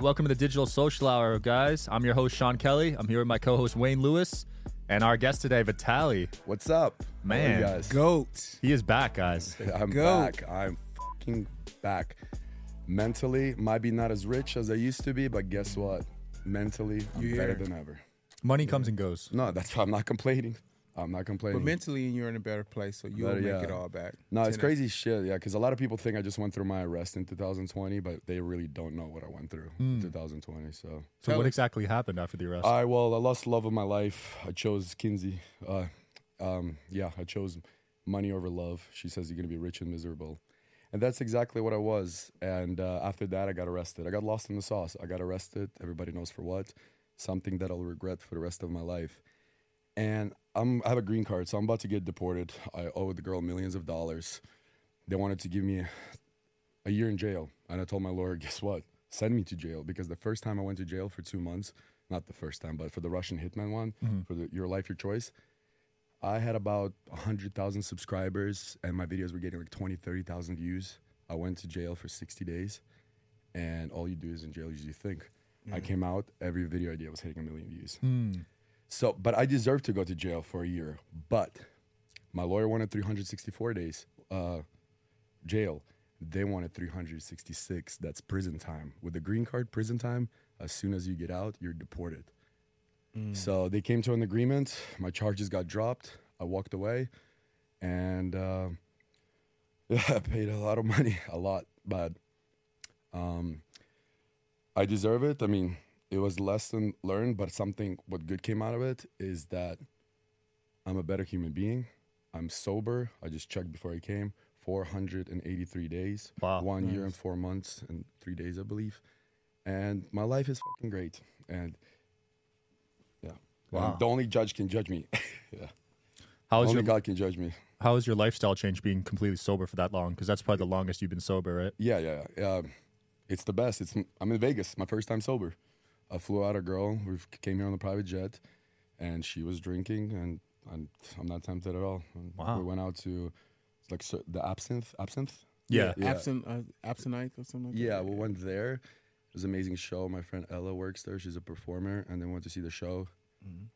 All right, welcome to the Digital Social Hour, guys. I'm your host, Sean Kelly. I'm here with my co host, Wayne Lewis, and our guest today, Vitaly. What's up, Man. You guys? Goat. He is back, guys. I'm Go. back. I'm fucking back. Mentally, might be not as rich as I used to be, but guess what? Mentally, I'm You better than ever. Money comes and goes. No, that's why I'm not complaining. I'm not complaining. But mentally, you're in a better place, so you'll Better, make yeah. it all back. no, it's Ten- crazy shit. Yeah, because a lot of people think I just went through my arrest in 2020, but they really don't know what I went through in 2020. So, So, Tell what us. exactly happened after the arrest? I well, I lost the love of my life. I chose Kinsey. Uh, um, yeah, I chose money over love. She says you're gonna be rich and miserable, and that's exactly what I was. And uh, after that, I got arrested. I got lost in the sauce. I got arrested. Everybody knows for what. Something that I'll regret for the rest of my life. And I'm, I have a green card, so I'm about to get deported. I owe the girl millions of dollars. They wanted to give me a year in jail, and I told my lawyer, guess what? Send me to jail because the first time I went to jail for two months, not the first time, but for the Russian hitman one, mm-hmm. for the Your Life, Your Choice, I had about 100,000 subscribers and my videos were getting like 20, 30,000 views. I went to jail for 60 days and all you do is in jail you think. I mm. came out, every video I did was hitting a million views. Hmm. So, but I deserve to go to jail for a year. But my lawyer wanted 364 days uh, jail. They wanted 366. That's prison time. With the green card, prison time, as soon as you get out, you're deported. So they came to an agreement. My charges got dropped. I walked away, and uh, I paid a lot of money, a lot, but um, I deserve it. I mean, it was a lesson learned, but something what good came out of it is that I'm a better human being. I'm sober. I just checked before I came. 483 days. Wow. One year and four months and three days, I believe. And my life is fucking great. And yeah. Wow. And the only judge can judge me. yeah. how, was only your, God can judge me. how was your lifestyle change being completely sober for that long? Because that's probably the longest you've been sober, right? Yeah, yeah, yeah. Um, it's the best. It's I'm in Vegas, my first time sober. I flew out a girl. We came here on the private jet, and she was drinking, and I'm, I'm not tempted at all. And Wow. We went out to like so, the absinthe, absinthe. Yeah. Yeah. Absent, uh, absinthe or something like that. Yeah, that. we went there. It was an amazing show. My friend Ella works there. She's a performer, and then we went to see the show.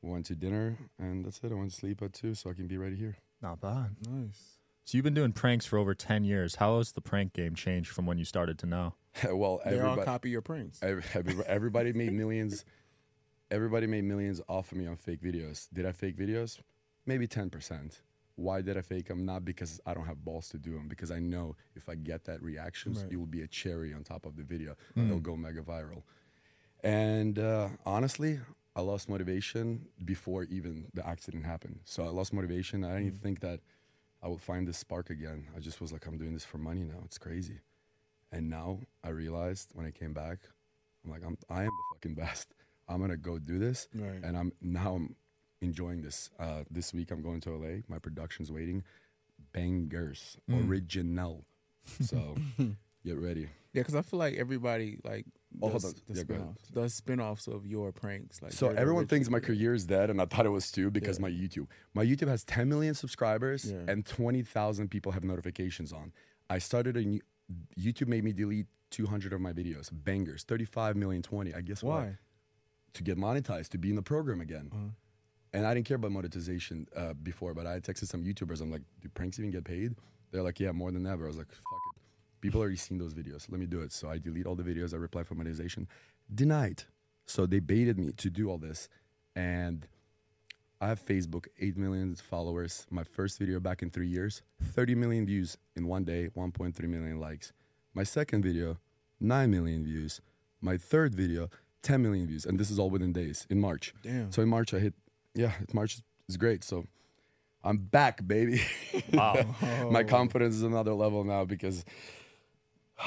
We went to dinner, and that's it. I went to sleep at two, so I can be ready here. Not bad. Nice. So you've been doing pranks for over 10 years. How has the prank game changed from when you started to now? well, They all everybody, copy your pranks. Every, every- everybody made millions. Everybody made millions off of me on fake videos. Did I fake videos? Maybe ten percent. Why did I fake them? Not because I don't have balls to do them. Because I know if I get that reactions, Right. it will be a cherry on top of the video. It'll go mega viral. And uh, honestly, I lost motivation before even the accident happened. So I lost motivation. I didn't even think that I would find this spark again. I just was like, I'm doing this for money now. It's crazy. And now I realized when I came back, I'm like, I'm, I am the fucking best. I'm gonna go do this, Right. and I'm now I'm enjoying this. Uh, this week I'm going to LA. My production's waiting. Bangers, Mm. original. So get ready. Yeah, because I feel like everybody like Oh, hold does on. the Yeah, spin-offs, does spin-offs of your pranks. Like So everyone thinks my career is dead, and I thought it was too because Yeah. my YouTube. My YouTube has 10 million subscribers Yeah. and 20,000 people have notifications on. I started a new, YouTube made me delete 200 of my videos. Bangers, 35 million, 20. I guess what? Why? To get monetized, to be in the program again. Uh-huh. And I didn't care about monetization uh, before, but I texted some YouTubers. I'm like, do pranks even get paid? They're like, yeah, more than ever. I was like, fuck it. People already seen those videos. Let me do it. So I delete all the videos. I reply for monetization. Denied. So they baited me to do all this. And I have Facebook, 8 million followers. My first video back in three years, 30 million views in one day, 1.3 million likes. My second video, 9 million views. My third video, 10 million views. And this is all within days in March. Damn. So in March, I hit, yeah, March is great. So I'm back, baby. Wow. My confidence is another level now because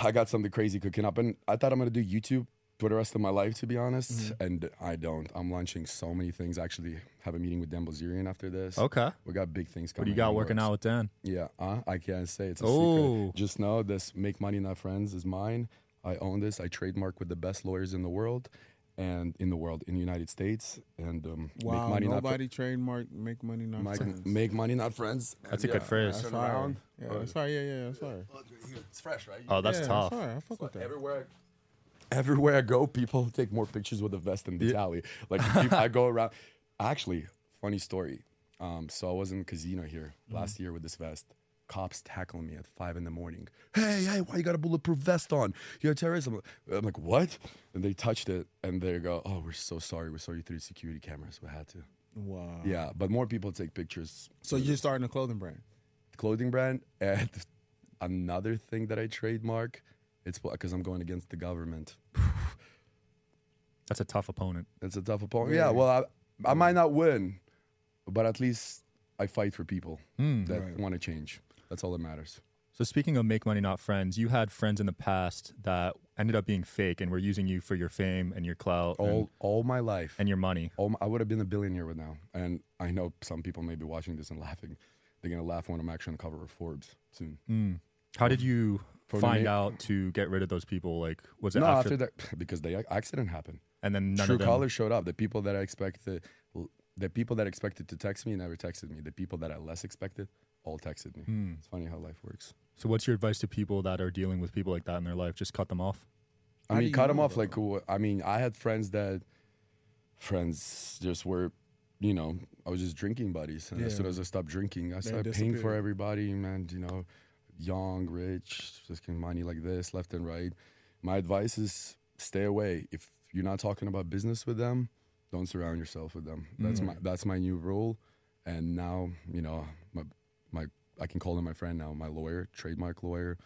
I got something crazy cooking up. And I thought I'm to do YouTube for the rest of my life, to be honest. Mm-hmm. And I don't. I'm launching so many things. I actually have a meeting with Dan Bilzerian after this. okay. We got big things coming. What do you got working out with Dan? Yeah, uh, I can't say it's a Oh. secret. Just know this Make Money Not Friends is mine. I own this. I trademark with the best lawyers in the world and in the world, in the United States. And um, Wow, make money not fr- nobody trademark make money not Make, friends. make money not friends. That's a good phrase. That's Turn fire. around. Yeah, that's fire. Yeah, yeah, that's fire. It's fresh, right? Oh, that's yeah, tough. That's fire. I fuck with that. Everywhere everywhere I go, people take more pictures with the vest than Vitaly. Like people, I go around. Actually, funny story. Um, so I was in casino here last year with this vest. Cops tackling me at five in the morning. Hey, hey, why you got a bulletproof vest on? You're a terrorist. I'm like, I'm like, what? And they touched it, and they go, "Oh, we're so sorry. We saw you through the security cameras. We had to." Wow. Yeah, but more people take pictures. So you're starting a clothing brand. Clothing brand and another thing that I trademark. It's because I'm going against the government. That's a tough opponent. That's a tough opponent. Really? Yeah, well, I, I might not win, but at least I fight for people Hmm. that Right. want to change. That's all that matters. So speaking of make money not friends, you had friends in the past that ended up being fake and were using you for your fame and your clout and, All all my life, and your money. all my, I would have been a billionaire with now. And I know some people may be watching this and laughing. They're gonna laugh when I'm actually on the cover of Forbes soon. Hmm. How did you For find ma- out to get rid of those people? Like, was it No, after, after that, because the accident happened. and then none True colors showed up. The people that I expected, the people that expected to text me never texted me. The people that I less expected all texted me. Hmm. It's funny how life works. So what's your advice to people that are dealing with people like that in their life? Just cut them off. I How mean, cut them off. though? Like, who- I mean, I had friends that, friends just were, you know, I was just drinking buddies. And as soon as I stopped drinking, I started paying for everybody, man. You know, young, rich, just getting money like this, left and right. My advice is stay away. If you're not talking about business with them, don't surround yourself with them. That's my that's my new rule. And now, you know, my my I can call him my friend now, my lawyer, trademark lawyer,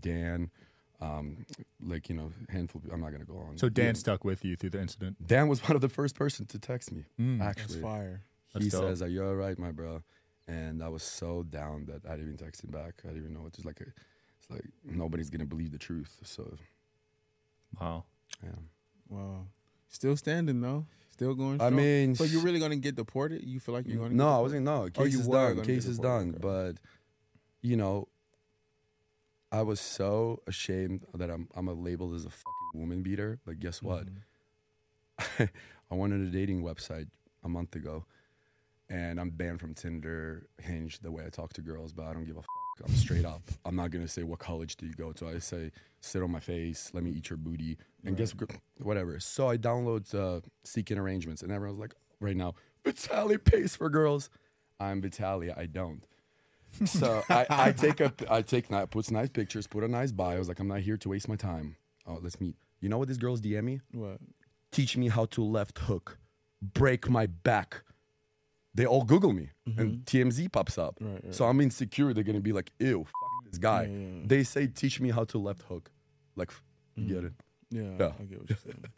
Dan. Um, like you know, handful. I'm not gonna go on. So Dan Yeah. stuck with you through the incident. Dan was one of the first person to text me. Mm. That's Actually, fire. That's he dope. says, "Are you all right, my bro?" And I was so down that I didn't even text him back. I didn't even know it's just like a, it's like nobody's gonna believe the truth. So Wow. yeah, Wow. Still standing though. Still going. I mean, so you're really gonna get deported? You feel like you're gonna? no, I wasn't. No, Oh, case you is done. Case is done. But you know, I was so ashamed that I'm I'm a labeled as a fucking woman beater. But guess what? Mhm. I went on a dating website a month ago, and I'm banned from Tinder, Hinge, the way I talk to girls. But I don't give a fuck. I'm straight up. I'm not gonna say what college do you go to. I say sit on my face, let me eat your booty, and guess? Whatever. So I download uh, Seeking Arrangements, and everyone's like, right now, Vitaly pays for girls. I'm Vitaly. I don't. So I, I take a I take ni- puts nice pictures, put a nice bio. I was like, I'm not here to waste my time. Oh, let's meet. You know what these girls DM me? What? teach me how to left hook, break my back. They all Google me, and TMZ pops up. Mm-hmm. Right, right. So I'm insecure. They're gonna be like, "Ew, this guy." Yeah, yeah, yeah. They say, "Teach me how to left hook." Like, you get it? Yeah, Yeah. I get what you're saying.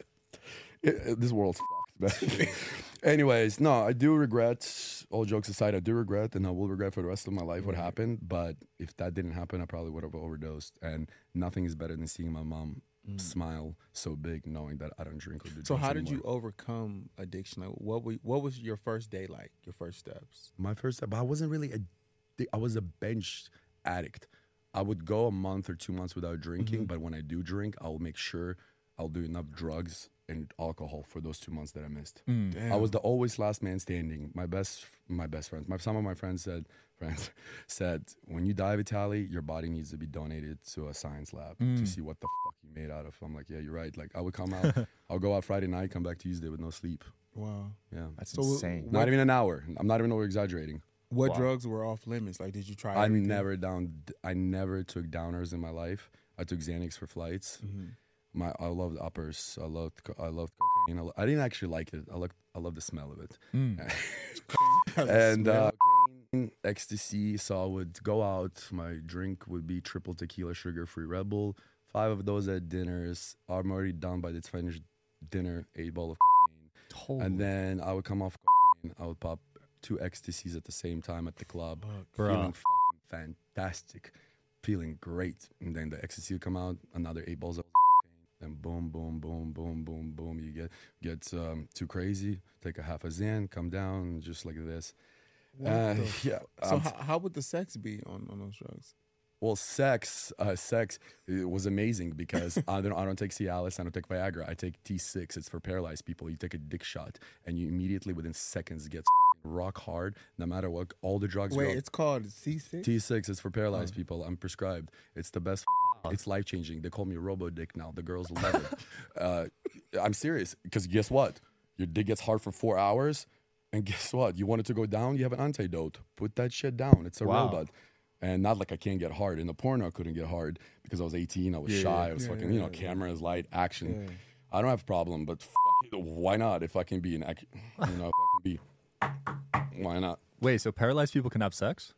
It- it- This world's fucked, man. Anyways, no, I do regret. All jokes aside, I do regret, and I will regret for the rest of my life what happened. But if that didn't happen, I probably would have overdosed. And nothing is better than seeing my mom smile so big, knowing that I don't drink or do Mm. So how did you overcome addiction? Like, what were, what was your first day like? Your first steps? my first step, I wasn't really a, I was a bench addict. I would go a month or two months without drinking, Mm-hmm. but when I do drink, I'll make sure I'll do enough drugs and alcohol for those two months that I missed. I was the always last man standing. My best, my best friends, my some of my friends said, friends said, when you die, Vitaly, your body needs to be donated to a science lab to see what the fuck you made out of. I'm like, yeah, you're right. Like I would come out, I'll go out Friday night, come back Tuesday with no sleep. Wow. Yeah, That's So insane. what- not even an hour. I'm not even over exaggerating. What Wow. drugs were off limits? Like, did you try? I everything? never down. I never took downers in my life. I took Xanax for flights. Mm-hmm. My I loved uppers. I loved I loved cocaine. I, lo- I didn't actually like it. I like I love the smell of it. Mm. and uh, ecstasy. So I would go out. My drink would be triple tequila, sugar free Red Bull. Five of those at dinners. I'm already done by the finished dinner. Eight ball of cocaine. And then I would come off cocaine. I would pop two ecstasies at the same time at the club. Bruh. Feeling fucking fantastic. Feeling great. And then the ecstasy would come out, another eight balls of. Then boom, boom, boom, boom, boom, boom. You get get um, too crazy. Take a half a Xan, come down, just like this. Uh, yeah. So um, how, how would the sex be on, on those drugs? well, sex, uh, sex it was amazing because I don't, I don't take Cialis, I don't take Viagra. I take T6. It's for paralyzed people. You take a dick shot, and you immediately within seconds gets fucking rock hard. No matter what, all the drugs. Wait, it's called C six. T6 is for paralyzed Oh. people. I'm prescribed. It's the best It's life changing. They call me Robo Dick now. The girls love it. uh, I'm serious because guess what? Your dick gets hard for four hours, and guess what? You want it to go down? You have an antidote. Put that shit down. It's a Wow. robot. And not like I can't get hard. In the porno, I couldn't get hard because I was 18. I was Yeah, shy. I was Yeah, fucking, yeah, you know, cameras, light, action. I don't have a problem, but it, why not? If I can be an, ac- you know, if I can be, why not? Wait, so paralyzed people can have sex?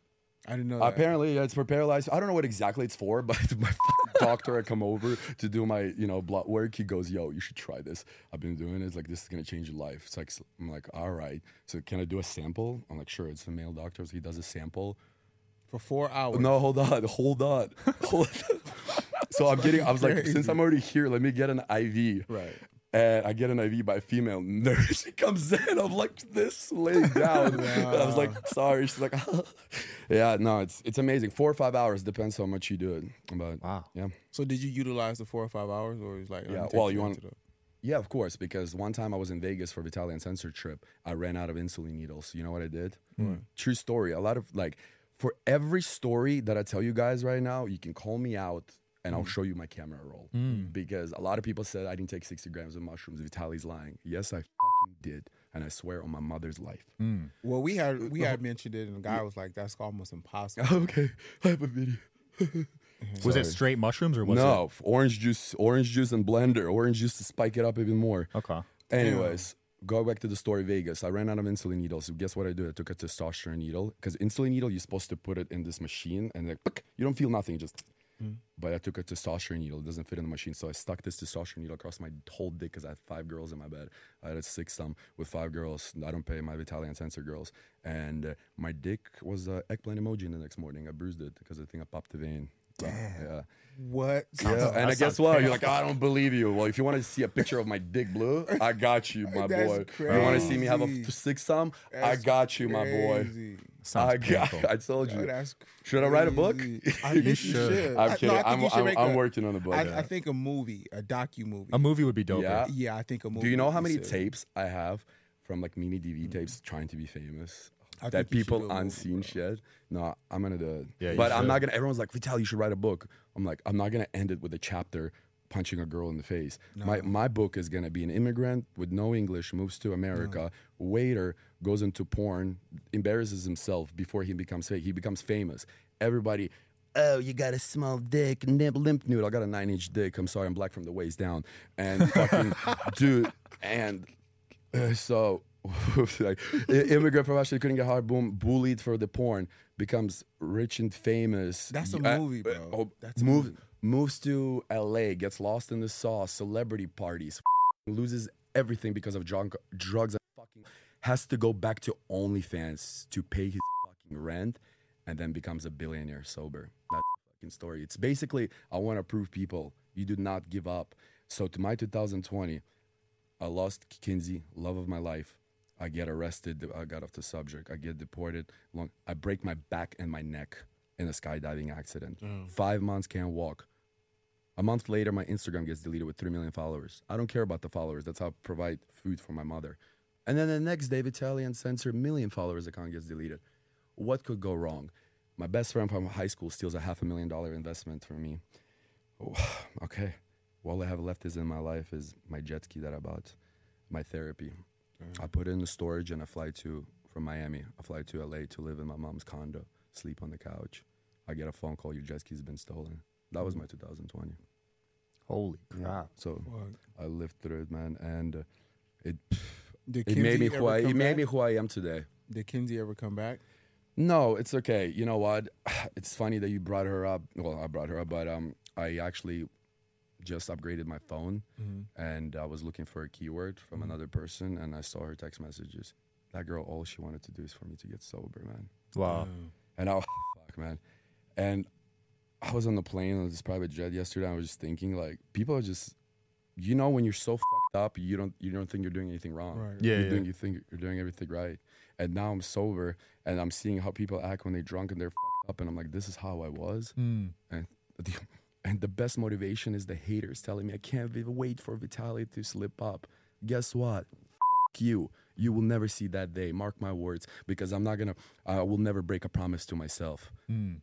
I didn't know that. Apparently, it's for paralyzed. I don't know what exactly it's for, but my doctor had come over to do my, you know, blood work. He goes, "Yo, you should try this. I've been doing it. It's like this is gonna change your life." It's like I'm like, "All right." So can I do a sample? I'm like, "Sure." It's a male doctor, so he does a sample. for four hours. No, hold on, hold on, hold on. so I'm getting. I was like, since I'm already here, let me get an IV. Right. And I get an IV by a female nurse. She comes in. I'm like this, laying down. And I was like, sorry. She's like, yeah, no, it's it's amazing. Four or five hours depends how much you do it. But Wow. yeah, So did you utilize the four or five hours, or was like Yeah, well, you want- the- yeah, of course. Because one time I was in Vegas for Vitaly Uncensored trip. I ran out of insulin needles. You know what I did? Hmm. True story. A lot of like for every story that I tell you guys right now, you can call me out and I'll mm. show you my camera roll. Mm. Because a lot of people said I didn't take 60 grams of mushrooms. Vitaly's lying. Yes, I fucking did. And I swear on my mother's life. Mm. Well, we had we had mentioned it, and the guy was like, "That's almost impossible." okay, I have a video. Was Sorry. it straight mushrooms or was it? no, f- orange juice, orange juice and blender, orange juice to spike it up even more. Okay. Anyways, go back to the story Vegas. I ran out of insulin needles. So guess what I did? I took a testosterone needle because insulin needle you're supposed to put it in this machine and like you don't feel nothing, just. But I took a testosterone needle. It doesn't fit in the machine, so I stuck this testosterone needle across my whole dick because I had five girls in my bed. I had a six thumb with five girls. I don't pay my Vitaly Uncensored girls, and uh, my dick was uh, eggplant emoji. in The next morning, I bruised it because I think I popped the vein. So, yeah. What? Yeah, and I guess sounds what? You're like, "Oh, I don't believe you. Well, if you want to see a picture of my dick blue, I got you, my That's boy. You want to see me have a six thumb? I That's got you, my boy. Sounds I got. painful. I told you. that's Should I write a book? I think you should. should. I'm kidding. No, I think I'm, should I'm, I'm a- working on a book. I, yeah. I think a movie, a docu movie. A movie would be dope. Yeah. yeah, I think a movie. Do you know how many tapes I have from like mini DV mm-hmm. tapes trying to be famous? I that think you people do a movie, unseen shit. No, I'm gonna do it. Yeah, but I'm should. not gonna. Everyone's like, Vital, you should write a book. I'm like, I'm not gonna end it with a chapter punching a girl in the face. My my book is gonna be an immigrant with no English moves to America, waiter goes into porn, embarrasses himself before he becomes fake. He becomes famous. Everybody. Oh, you got a small dick, nib, limp noodle. I got a nine inch dick. I'm sorry, I'm black from the waist down. And fucking, dude, and uh, so like immigrant from Russia couldn't get hard boom bullied for the porn becomes rich and famous That's a Uh, movie, bro. oh, That's a moves movie. moves to LA gets lost in the sauce celebrity parties loses everything because of drunk, drugs and fucking has to go back to OnlyFans to pay his fucking rent and then becomes a billionaire sober that's a fucking story it's basically I want to prove people you do not give up so to my 2020 I lost Kinsey, love of my life. I get arrested. I got off the subject. I get deported. Long, I break my back and my neck in a skydiving accident. Oh. Five months can't walk. A month later, my Instagram gets deleted with three million followers. I don't care about the followers. That's how I provide food for my mother. And then the next day, Vitaly Uncensored million followers account gets deleted. What could go wrong? My best friend from high school steals a half a million dollar investment from me. Oh, okay. All I have left is in my life is my jet ski that I bought, my therapy. I put it in the storage and I fly to from Miami. I fly to LA to live in my mom's condo, sleep on the couch. I get a phone call, your jet ski's been stolen. That was my 2020. Holy crap. So Fuck. I lived through it, man, and uh, it Did it made me who I it come made me who I am today. Did Kinsey ever come back? No, it's okay. You know what? It's funny that you brought her up. Well, I brought her up, but um, I actually just upgraded my phone, and I was looking for a keyword from another person, and I saw her text messages. That girl, all she wanted to do is for me to get sober, man. Wow. And I, fuck, man. And I was on the plane on this private jet yesterday. I was just thinking, like, people are just, you know, when you're so fucked up, you don't, you don't think you're doing anything wrong. Right. Yeah, You're yeah. doing, you think you're doing everything right. And now I'm sober, and I'm seeing how people act when they're drunk and they're fucked up, and I'm like, this is how I was. Mm. And the, and the best motivation is the haters telling me I can't wait for Vitaly to slip up. Guess what? Fuck you. You will never see that day. Mark my words, because I'm not gonna. I will never break a promise to myself. Mm.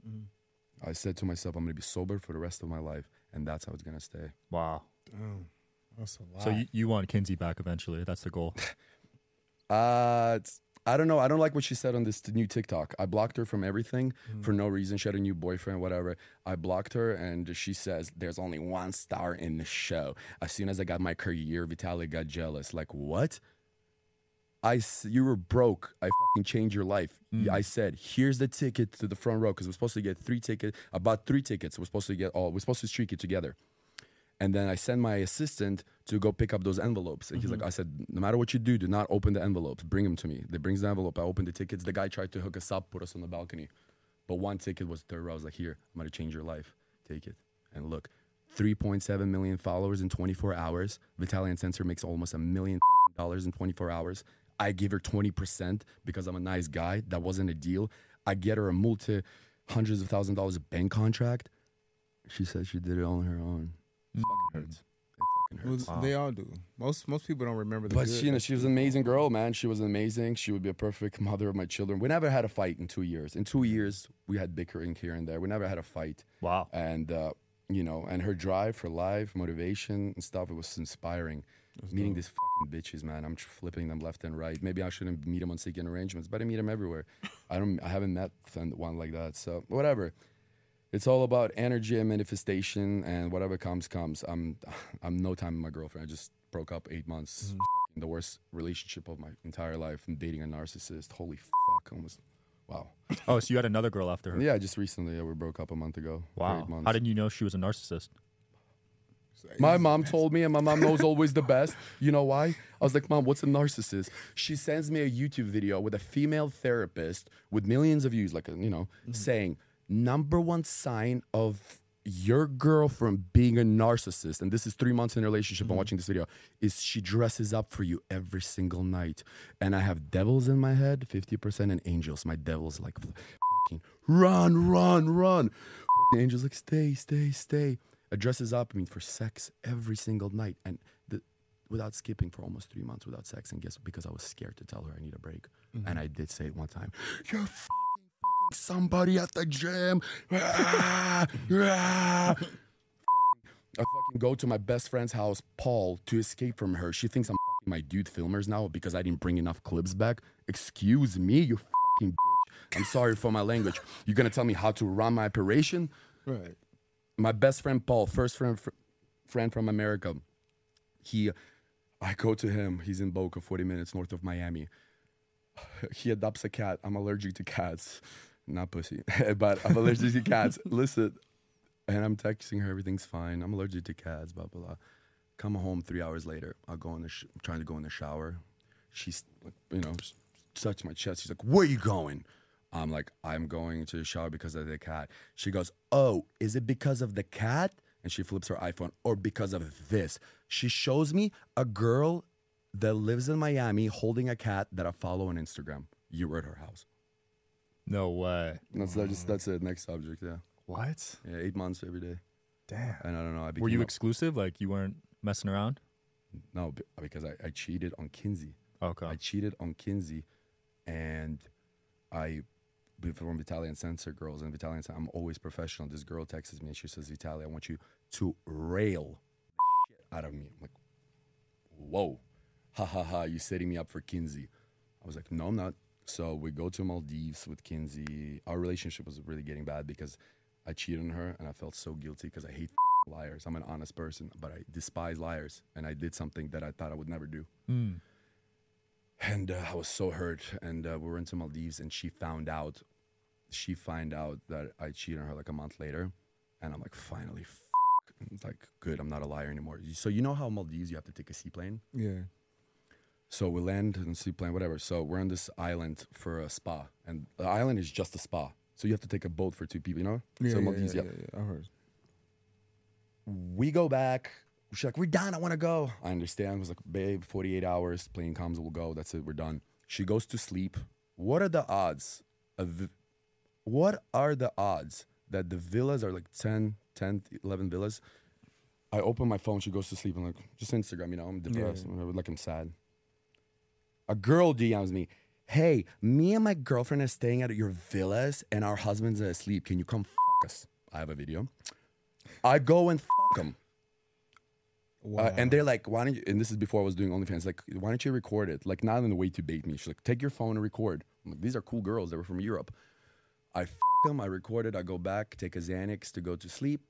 I said to myself, I'm gonna be sober for the rest of my life, and that's how it's gonna stay. Wow. Damn, that's a lot. So you, you want Kinsey back eventually? That's the goal. Uh, it's, I don't know. I don't like what she said on this t- new TikTok. I blocked her from everything Mm. for no reason. She had a new boyfriend, whatever. I blocked her, and she says, "There's only one star in the show." As soon as I got my career, Vitaly got jealous. Like what? I you were broke. I fucking changed your life. Mm. I said, "Here's the ticket to the front row," because we're supposed to get three tickets. I bought three tickets. We're supposed to get all. We're supposed to streak it together. And then I send my assistant to go pick up those envelopes. And he's like, mm-hmm. I said, no matter what you do, do not open the envelopes. Bring them to me. They brings the envelope. I open the tickets. The guy tried to hook us up, put us on the balcony. But one ticket was third row. I was like, here, I'm gonna change your life. Take it. And look, 3.7 million followers in 24 hours. Vitaly Uncensored makes almost a million fucking dollars in 24 hours. I give her 20% because I'm a nice guy. That wasn't a deal. I get her a multi hundreds of thousand dollars bank contract. She said she did it on her own. It fucking hurts. It fucking Well, hurts. Wow. They all do. Most most people don't remember the But good. she, you know, she was an amazing girl, man. She was amazing. She would be a perfect mother of my children. We never had a fight in two years. In two years, we had bickering here and there. We never had a fight. Wow. And uh, you know, and her drive for life, motivation and stuff, it was inspiring. Meeting these fucking bitches, man. I'm flipping them left and right. Maybe I shouldn't meet them on Seeking Arrangements, but I meet them everywhere. I don't. I haven't met one like that. So whatever. It's all about energy and manifestation, and whatever comes, comes. I'm, I'm no time with my girlfriend. I just broke up eight months. Mm-hmm. Fucking The worst relationship of my entire life. I'm dating a narcissist. Holy fuck! Almost. Wow. Oh, so you had another girl after her? Yeah, just recently. Yeah, we broke up a month ago. Wow. How did you know she was a narcissist? My mom told me, and my mom knows always the best. You know why? I was like, Mom, what's a narcissist? She sends me a YouTube video with a female therapist with millions of views, like, you know, mm-hmm. saying, number one sign of your girlfriend being a narcissist, and this is three months in a relationship, I'm mm-hmm. watching this video, is she dresses up for you every single night. And I have devils in my head, 50%, and angels. My devil's like, fucking run, run, run. Fucking angels like, stay, stay, stay. I dresses up, I mean, for sex every single night, and the, without skipping for almost three months without sex. And guess what? because I was scared to tell her I need a break, and mm-hmm. I did say it one time. You're somebody at the gym. Ah, ah. I fucking go to my best friend's house, Paul, to escape from her. She thinks I'm fucking my dude filmers now because I didn't bring enough clips back. Excuse me, you fucking bitch. I'm sorry for my language. You're gonna tell me how to run my operation? right. my best friend Paul, first friend fr- friend from America. He, I go to him. He's in Boca, 40 minutes north of Miami. He adopts a cat. I'm allergic to cats, not pussy, but I'm allergic to cats. Listen, and I'm texting her. Everything's fine. I'm allergic to cats. Blah blah blah. Come home three hours later. I'll go in the. Sh- I'm trying to go in the shower. She's like, you know, just touch my chest. She's like, "Where you going?" I'm like, I'm going to the shower because of the cat. She goes, Oh, is it because of the cat? And she flips her iPhone, or because of this. She shows me a girl that lives in Miami holding a cat that I follow on Instagram. You were at her house. No way. That's that's, just, that's it. Next subject. Yeah. What? Yeah. Eight months every day. Damn. And I don't know. I Were you a- exclusive? Like you weren't messing around? no, be- because I, I cheated on Kinsey. Okay. I cheated on Kinsey, and I from Vitaly Uncensored girls and Italian. I'm always professional. This girl texts me and she says, "Vitaly, I want you to rail the shit out of me." I'm like, "Whoa, ha ha ha! You setting me up for Kinsey?" I was like, "No, I'm not." So we go to Maldives with Kinsey. Our relationship was really getting bad because I cheated on her and I felt so guilty because I hate liars. I'm an honest person, but I despise liars, and I did something that I thought I would never do. Mm. And uh, I was so hurt. And uh, we were into Maldives, and she found out. She find out that I cheated on her like a month later, and I'm like, finally, like, good, I'm not a liar anymore. So you know how Maldives you have to take a seaplane. Yeah. So we land in a seaplane, whatever. So we're on this island for a spa, and the island is just a spa. So you have to take a boat for two people, you know. Yeah, so yeah, Maldives, yeah, yeah. yeah, yeah. I heard. We go back. She's like, we're done. I want to go. I understand. I was like, babe, 48 hours. Plane comes, we'll go. That's it. We're done. She goes to sleep. What are the odds of, what are the odds that the villas are like 10, 10, 11 villas? I open my phone. She goes to sleep. I'm like, just Instagram, you know, I'm depressed. yeah. whatever, Like, I'm sad. A girl DMs me, hey, me and my girlfriend are staying at your villas and our husbands are asleep. Can you come fuck us? I have a video. I go and fuck them. Wow. Uh, and they're like, why don't you? And this is before I was doing OnlyFans. Like, why don't you record it? Like, not in the way to bait me. She's like, take your phone and record. I'm like, these are cool girls. They were from Europe. I fuck them. I record it. I go back, take a Xanax to go to sleep,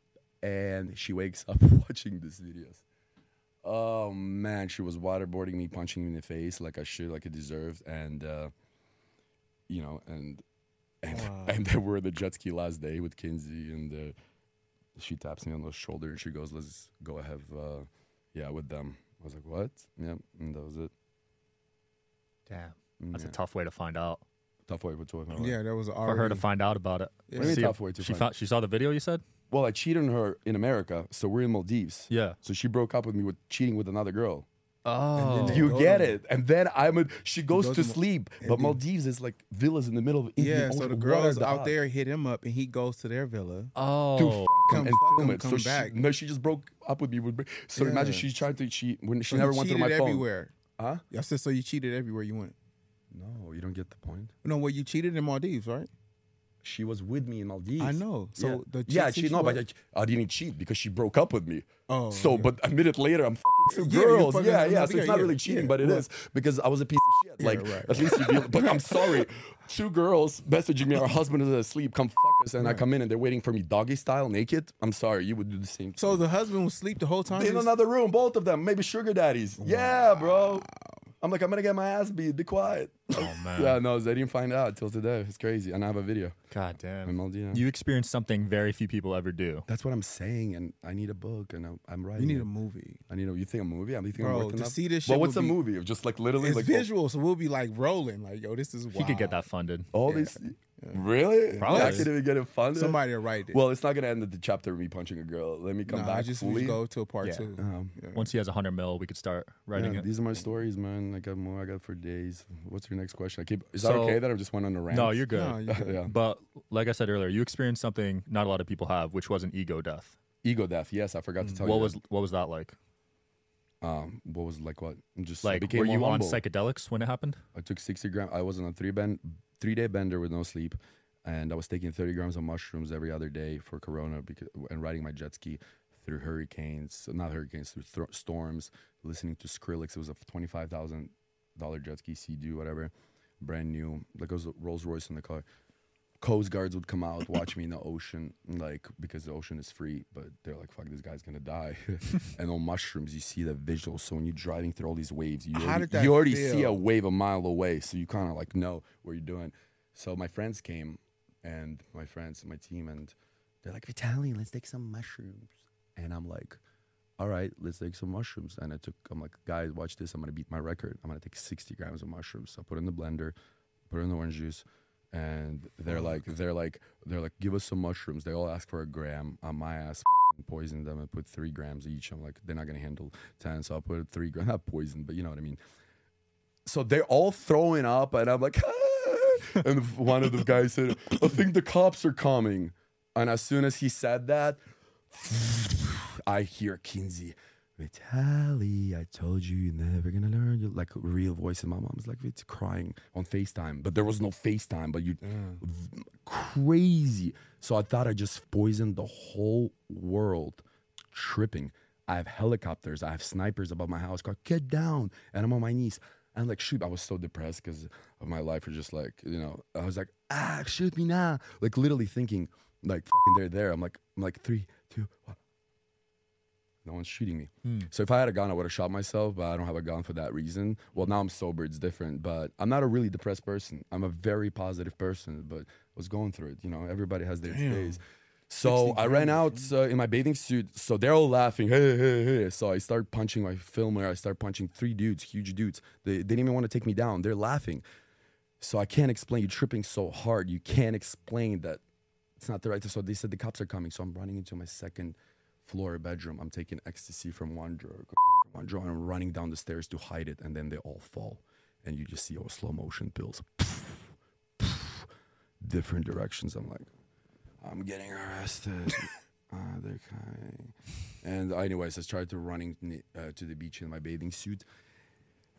and she wakes up watching these videos. Oh man, she was waterboarding me, punching me in the face like I should, like I deserved, and uh, you know, and and Wow. and then we're the jet ski last day with Kinsey, and uh, she taps me on the shoulder and she goes, "Let's go have, uh, yeah, with them." I was like, "What?" Yeah, and that was it. Damn. That's Yeah. a tough way to find out. Tough way. What's what? yeah, that was For her to find out about it. Yeah. What do you mean See- tough way to she find- found, she saw the video you said? Well, I cheated on her in America, so we're in Maldives. Yeah. So she broke up with me with cheating with another girl. Oh. they You go get to- it, and then I'm a, she goes, goes to to Mal- sleep, but then- Maldives is like villas in the middle of Indian Yeah, so Ocean, the water girls out dog. there hit him up, and he goes to their villa. Oh. to fuck Come him and fuck film him, it. come so she, no, she just broke up with me. With, so imagine Yeah. she's trying to she when she So never you went through cheated my phone. everywhere. Huh? I said so. You cheated everywhere you went. No, you don't get the point. No, well, you cheated in Maldives, right? She was with me in Maldives. I know. So yeah. the yeah, she no, but I, I didn't cheat because she broke up with me. Oh, so yeah. but a minute later I'm fucking two Yeah, girls. Yeah, yeah. So it's not really cheating, but it is Well- because I was a piece of shit. Like right. at least you be, but I'm sorry. Two girls messaging me, our husband is asleep, come fuck us, and I come in and they're waiting for me doggy style, naked. I'm sorry, you would do the same. So the husband was asleep the whole time. in another room, both of them, maybe sugar daddies. Yeah, bro. I'm like, I'm gonna get my ass beat. Be quiet. Oh, man. yeah, no, they didn't find out till today. It's crazy, and I have a video. God damn. Maldives. You experienced something very few people ever do. That's what I'm saying, and I need a book, and I'm, I'm writing. you need it. a movie. I need a. You think a movie? I'm thinking I'm Bro, working to up? see this Shit Well, what's a be- movie of just like literally It's like visual, so we'll be like rolling, like yo, this is. Wild. He could get that funded. All, all these. Really? Probably. I could even get it funded. Somebody to write it. Well, it's not gonna end at the chapter of me punching a girl. Let me come no, back I just we fully. just go to a part Yeah. two. Um, Yeah. Once he has 100 mil, we could start writing yeah, it. these are my stories, man. I got more. I got for days. What's your next question? I keep. Is that So- okay that I just went on a rant? No, you're good. No, you good. yeah. But like I said earlier, you experienced something not a lot of people have, which was an ego death. Ego death. Yes, I forgot to tell What you. was what was that like? that. um? What was like what? Just I Like, became were more you on humble. psychedelics when it happened? I took 60 grams. I was on a three bend, three day bender with no sleep, and I was taking 30 grams of mushrooms every other day for Corona because and riding my jet ski through hurricanes, not hurricanes, through thro- storms, listening to Skrillex. It was a twenty-five thousand dollar jet ski, Sea-Doo, whatever, brand new. Like it was a Rolls Royce in the car. Coast guards would come out, watch me in the ocean, like because the ocean is free, but they're like, "Fuck, this guy's gonna die." and on mushrooms, you see the visual. So when you're driving through all these waves, you How already, you already see a wave a mile away, so you kind of like know what you're doing. So my friends came, and my friends, my team, and they're like, "Vitaly, let's take some mushrooms." And I'm like, "All right, let's take some mushrooms." And I took, I'm like, "Guys, watch this. I'm gonna beat my record. I'm gonna take 60 grams of mushrooms." So I put it in the blender, put it in the orange juice, and they're mm. like, they're like, they're like, "Give us some mushrooms." They all ask for a gram. On my ass, poisoned them and put three grams each. I'm like, they're not gonna handle ten, so I put three grams, not poison, but you know what I mean so they're all throwing up, and I'm like, and one of the guys said, "I think the cops are coming." And as soon as he said that, I hear Kinsey, Vitaly, I told you you're never gonna learn. You're like a real voice, and my mom's like, it's crying on Facetime, but there was no Facetime, but you crazy. So I thought I just poisoned the whole world, tripping. I have helicopters, I have snipers above my house. Go, get down, and I'm on my knees. And like, shoot, I was so depressed because of my life. Or just like, you know, I was like, ah, shoot me now. Like literally thinking, like, they're there. I'm like, I'm like three, two, one. No one's shooting me. So if I had a gun, I would have shot myself, but I don't have a gun for that reason. Well, now I'm sober, it's different, but I'm not a really depressed person. I'm a very positive person, but I was going through it. You know, everybody has their Damn. days. So I ran out uh, in my bathing suit. So they're all laughing. Hey, hey, hey. So I start punching my filmer. I start punching three dudes, huge dudes. They, they didn't even want to take me down. They're laughing. So I can't explain. You're tripping so hard. You can't explain that it's not the right. So they said the cops are coming. So I'm running into my second floor bedroom. I'm taking ecstasy from one drawer, from one drawer, and I'm running down the stairs to hide it. And then they all fall. And you just see all slow motion pills. Different directions. I'm like, I'm getting arrested. uh, they're. And anyways, I started to running uh, to the beach in my bathing suit.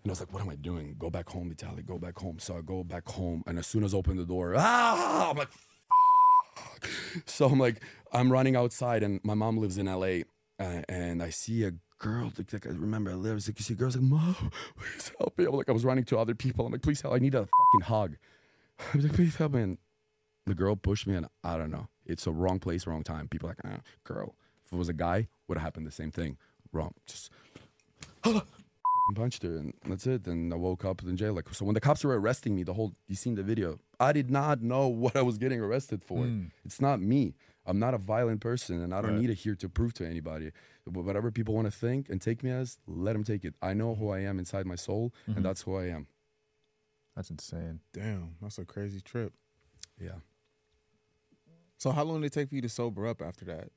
And I was like, what am I doing? Go back home, Vitaly, go back home. So I go back home. And as soon as I open the door, ah, I'm like. so I'm like, I'm running outside, and my mom lives in LA, uh, and I see a girl. Like, like I remember, I live. Like, you see, girls like, mom, please help me. I'm like, I was running to other people. I'm like, please help. I need a fucking hug. I was like, please help me. And the girl pushed me, and I don't know. It's a wrong place, wrong time. People like, ah, girl. If it was a guy, would have happened the same thing. Wrong. Just punched her, and that's it. And I woke up in jail. Like, so when the cops were arresting me, the whole you seen the video. I did not know what I was getting arrested for. Mm. It's not me. I'm not a violent person, and I don't Right. need it here to prove to anybody. But whatever people want to think and take me as, let them take it. I know who I am inside my soul, Mhm. and that's who I am. That's insane. Damn, that's a crazy trip. Yeah. So how long did it take for you to sober up after that?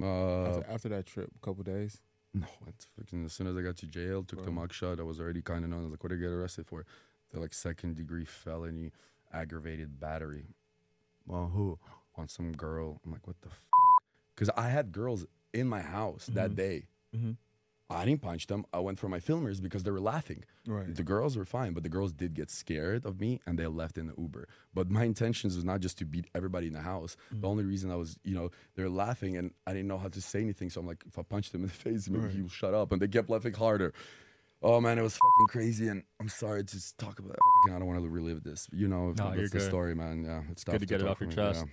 Uh, after, after that trip, a couple days. No, it's fucking as soon as I got to jail, took the Right. mugshot, I was already kind of known. I was like, what did I get arrested for? They're like second degree felony, aggravated battery. Well, who? On some girl. I'm like, what the fuck? Because I had girls in my house that Mhm. day. Mm-hmm. I didn't punch them. I went for my filmers because they were laughing. Right. The girls were fine, but the girls did get scared of me and they left in the Uber. But my intentions was not just to beat everybody in the house. The mm. only reason I was, you know, they're laughing and I didn't know how to say anything. So I'm like, if I punch them in the face, maybe Right. he will shut up. And they kept laughing harder. Oh man, it was fucking crazy. And I'm sorry to just talk about. Fucking- I don't want to relive this. You know, No, that's the story, man. Yeah, it's good tough to get it off your chest. yeah.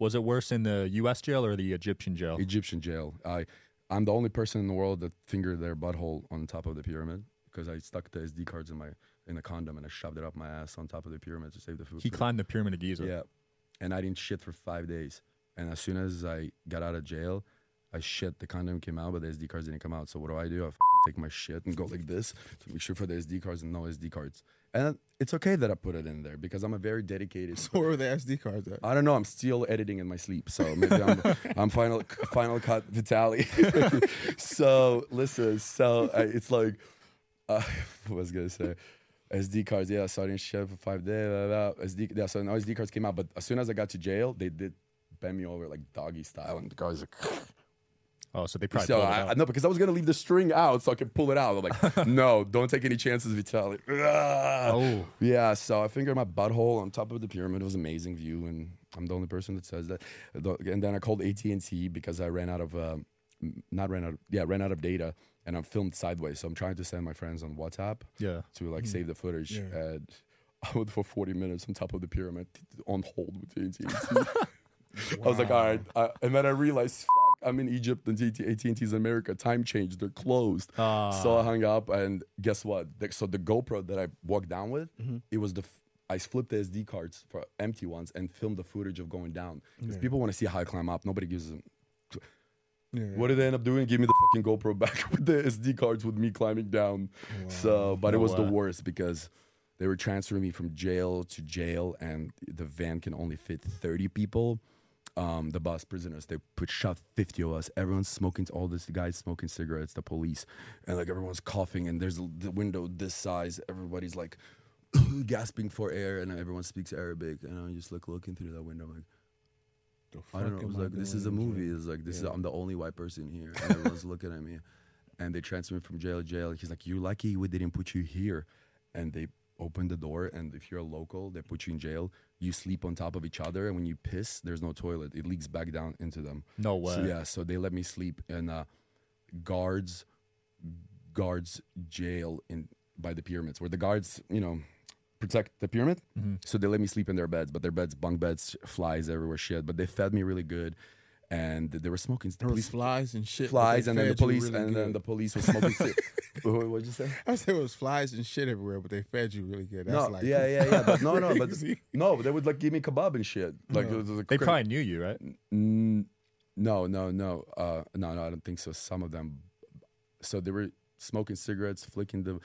Was it worse in the U.S. jail or the Egyptian jail? Egyptian jail. I I'm the only person in the world that fingered their butthole on top of the pyramid because I stuck the SD cards in my in a condom and I shoved it up my ass on top of the pyramid to save the food. He climbed the pyramid of Giza. Yeah, and I didn't shit for five days. And as soon as I got out of jail, I shit. The condom came out, but the SD cards didn't come out. So what do I do? I take my shit and go like this to make sure for the SD cards and no SD cards. And it's okay that I put it in there because I'm a very dedicated. So where were the SD cards at? I don't know. I'm still editing in my sleep, so maybe I'm, I'm final final cut Vitaly. so listen, so uh, it's like uh, what was I gonna say? SD cards, yeah. So I didn't share for five days. Blah, blah. SD, yeah. So no SD cards came out, but as soon as I got to jail, they did bend me over like doggy style, and the guys like. Oh, so they probably So pulled it I, out. I know because I was gonna leave the string out so I could pull it out. I'm like, no, don't take any chances, Vitaly. Oh. Yeah, so I fingered my butthole on top of the pyramid. It was an amazing view, and I'm the only person that says that. And then I called AT and T because I ran out of, um, not ran out, yeah, ran out of data, and I'm filmed sideways. So I'm trying to send my friends on WhatsApp Yeah. to like save the footage. Yeah. And I went for 40 minutes on top of the pyramid on hold with AT and T. I was like, all right, uh, and then I realized, fuck, I'm in Egypt and AT and T's in America. Time changed; they're closed. Ah. So I hung up, and guess what? So the GoPro that I walked down with, Mm-hmm. it was the I flipped the SD cards for empty ones and filmed the footage of going down. Because Yeah. people want to see how I climb up. Nobody gives them. Yeah. What did they end up doing? Give me the fucking GoPro back with the SD cards with me climbing down. So, but it No was the worst because they were transferring me from jail to jail, and the van can only fit 30 people. Um, the bus prisoners, they put shot 50 of us. Everyone's smoking, all this guys smoking cigarettes, the police, and like everyone's coughing, and there's the window this size. Everybody's like gasping for air, and everyone speaks Arabic, and I'm just like looking through that window, like. The I don't know. It was like this is a movie. It's like this Yeah. is I'm the only white person here, and everyone's looking at me, and they transfer me from jail to jail. He's like, "You're lucky we didn't put you here," and they open the door, and if you're a local, they put you in jail. You sleep on top of each other, and when you piss, there's no toilet. It leaks back down into them. No way. So, yeah, so they let me sleep in uh, guards guards jail in by the pyramids, where the guards, you know, protect the pyramid. Mm-hmm. So they let me sleep in their beds, but their beds, bunk beds, flies everywhere, shit. But they fed me really good, and they were smoking. The There was police flies and shit. flies, and then the police, really and then the police was smoking. ci- What- What'd you say? I said it was flies and shit everywhere, but they fed you really good. That's no, like yeah, yeah, yeah. But no, no, but crazy. no, they would like give me kebab and shit. Like No. it was like They cra- probably knew you, right? Mm, no, no, no, uh, no, no. I don't think so. Some of them. So they were smoking cigarettes, flicking the.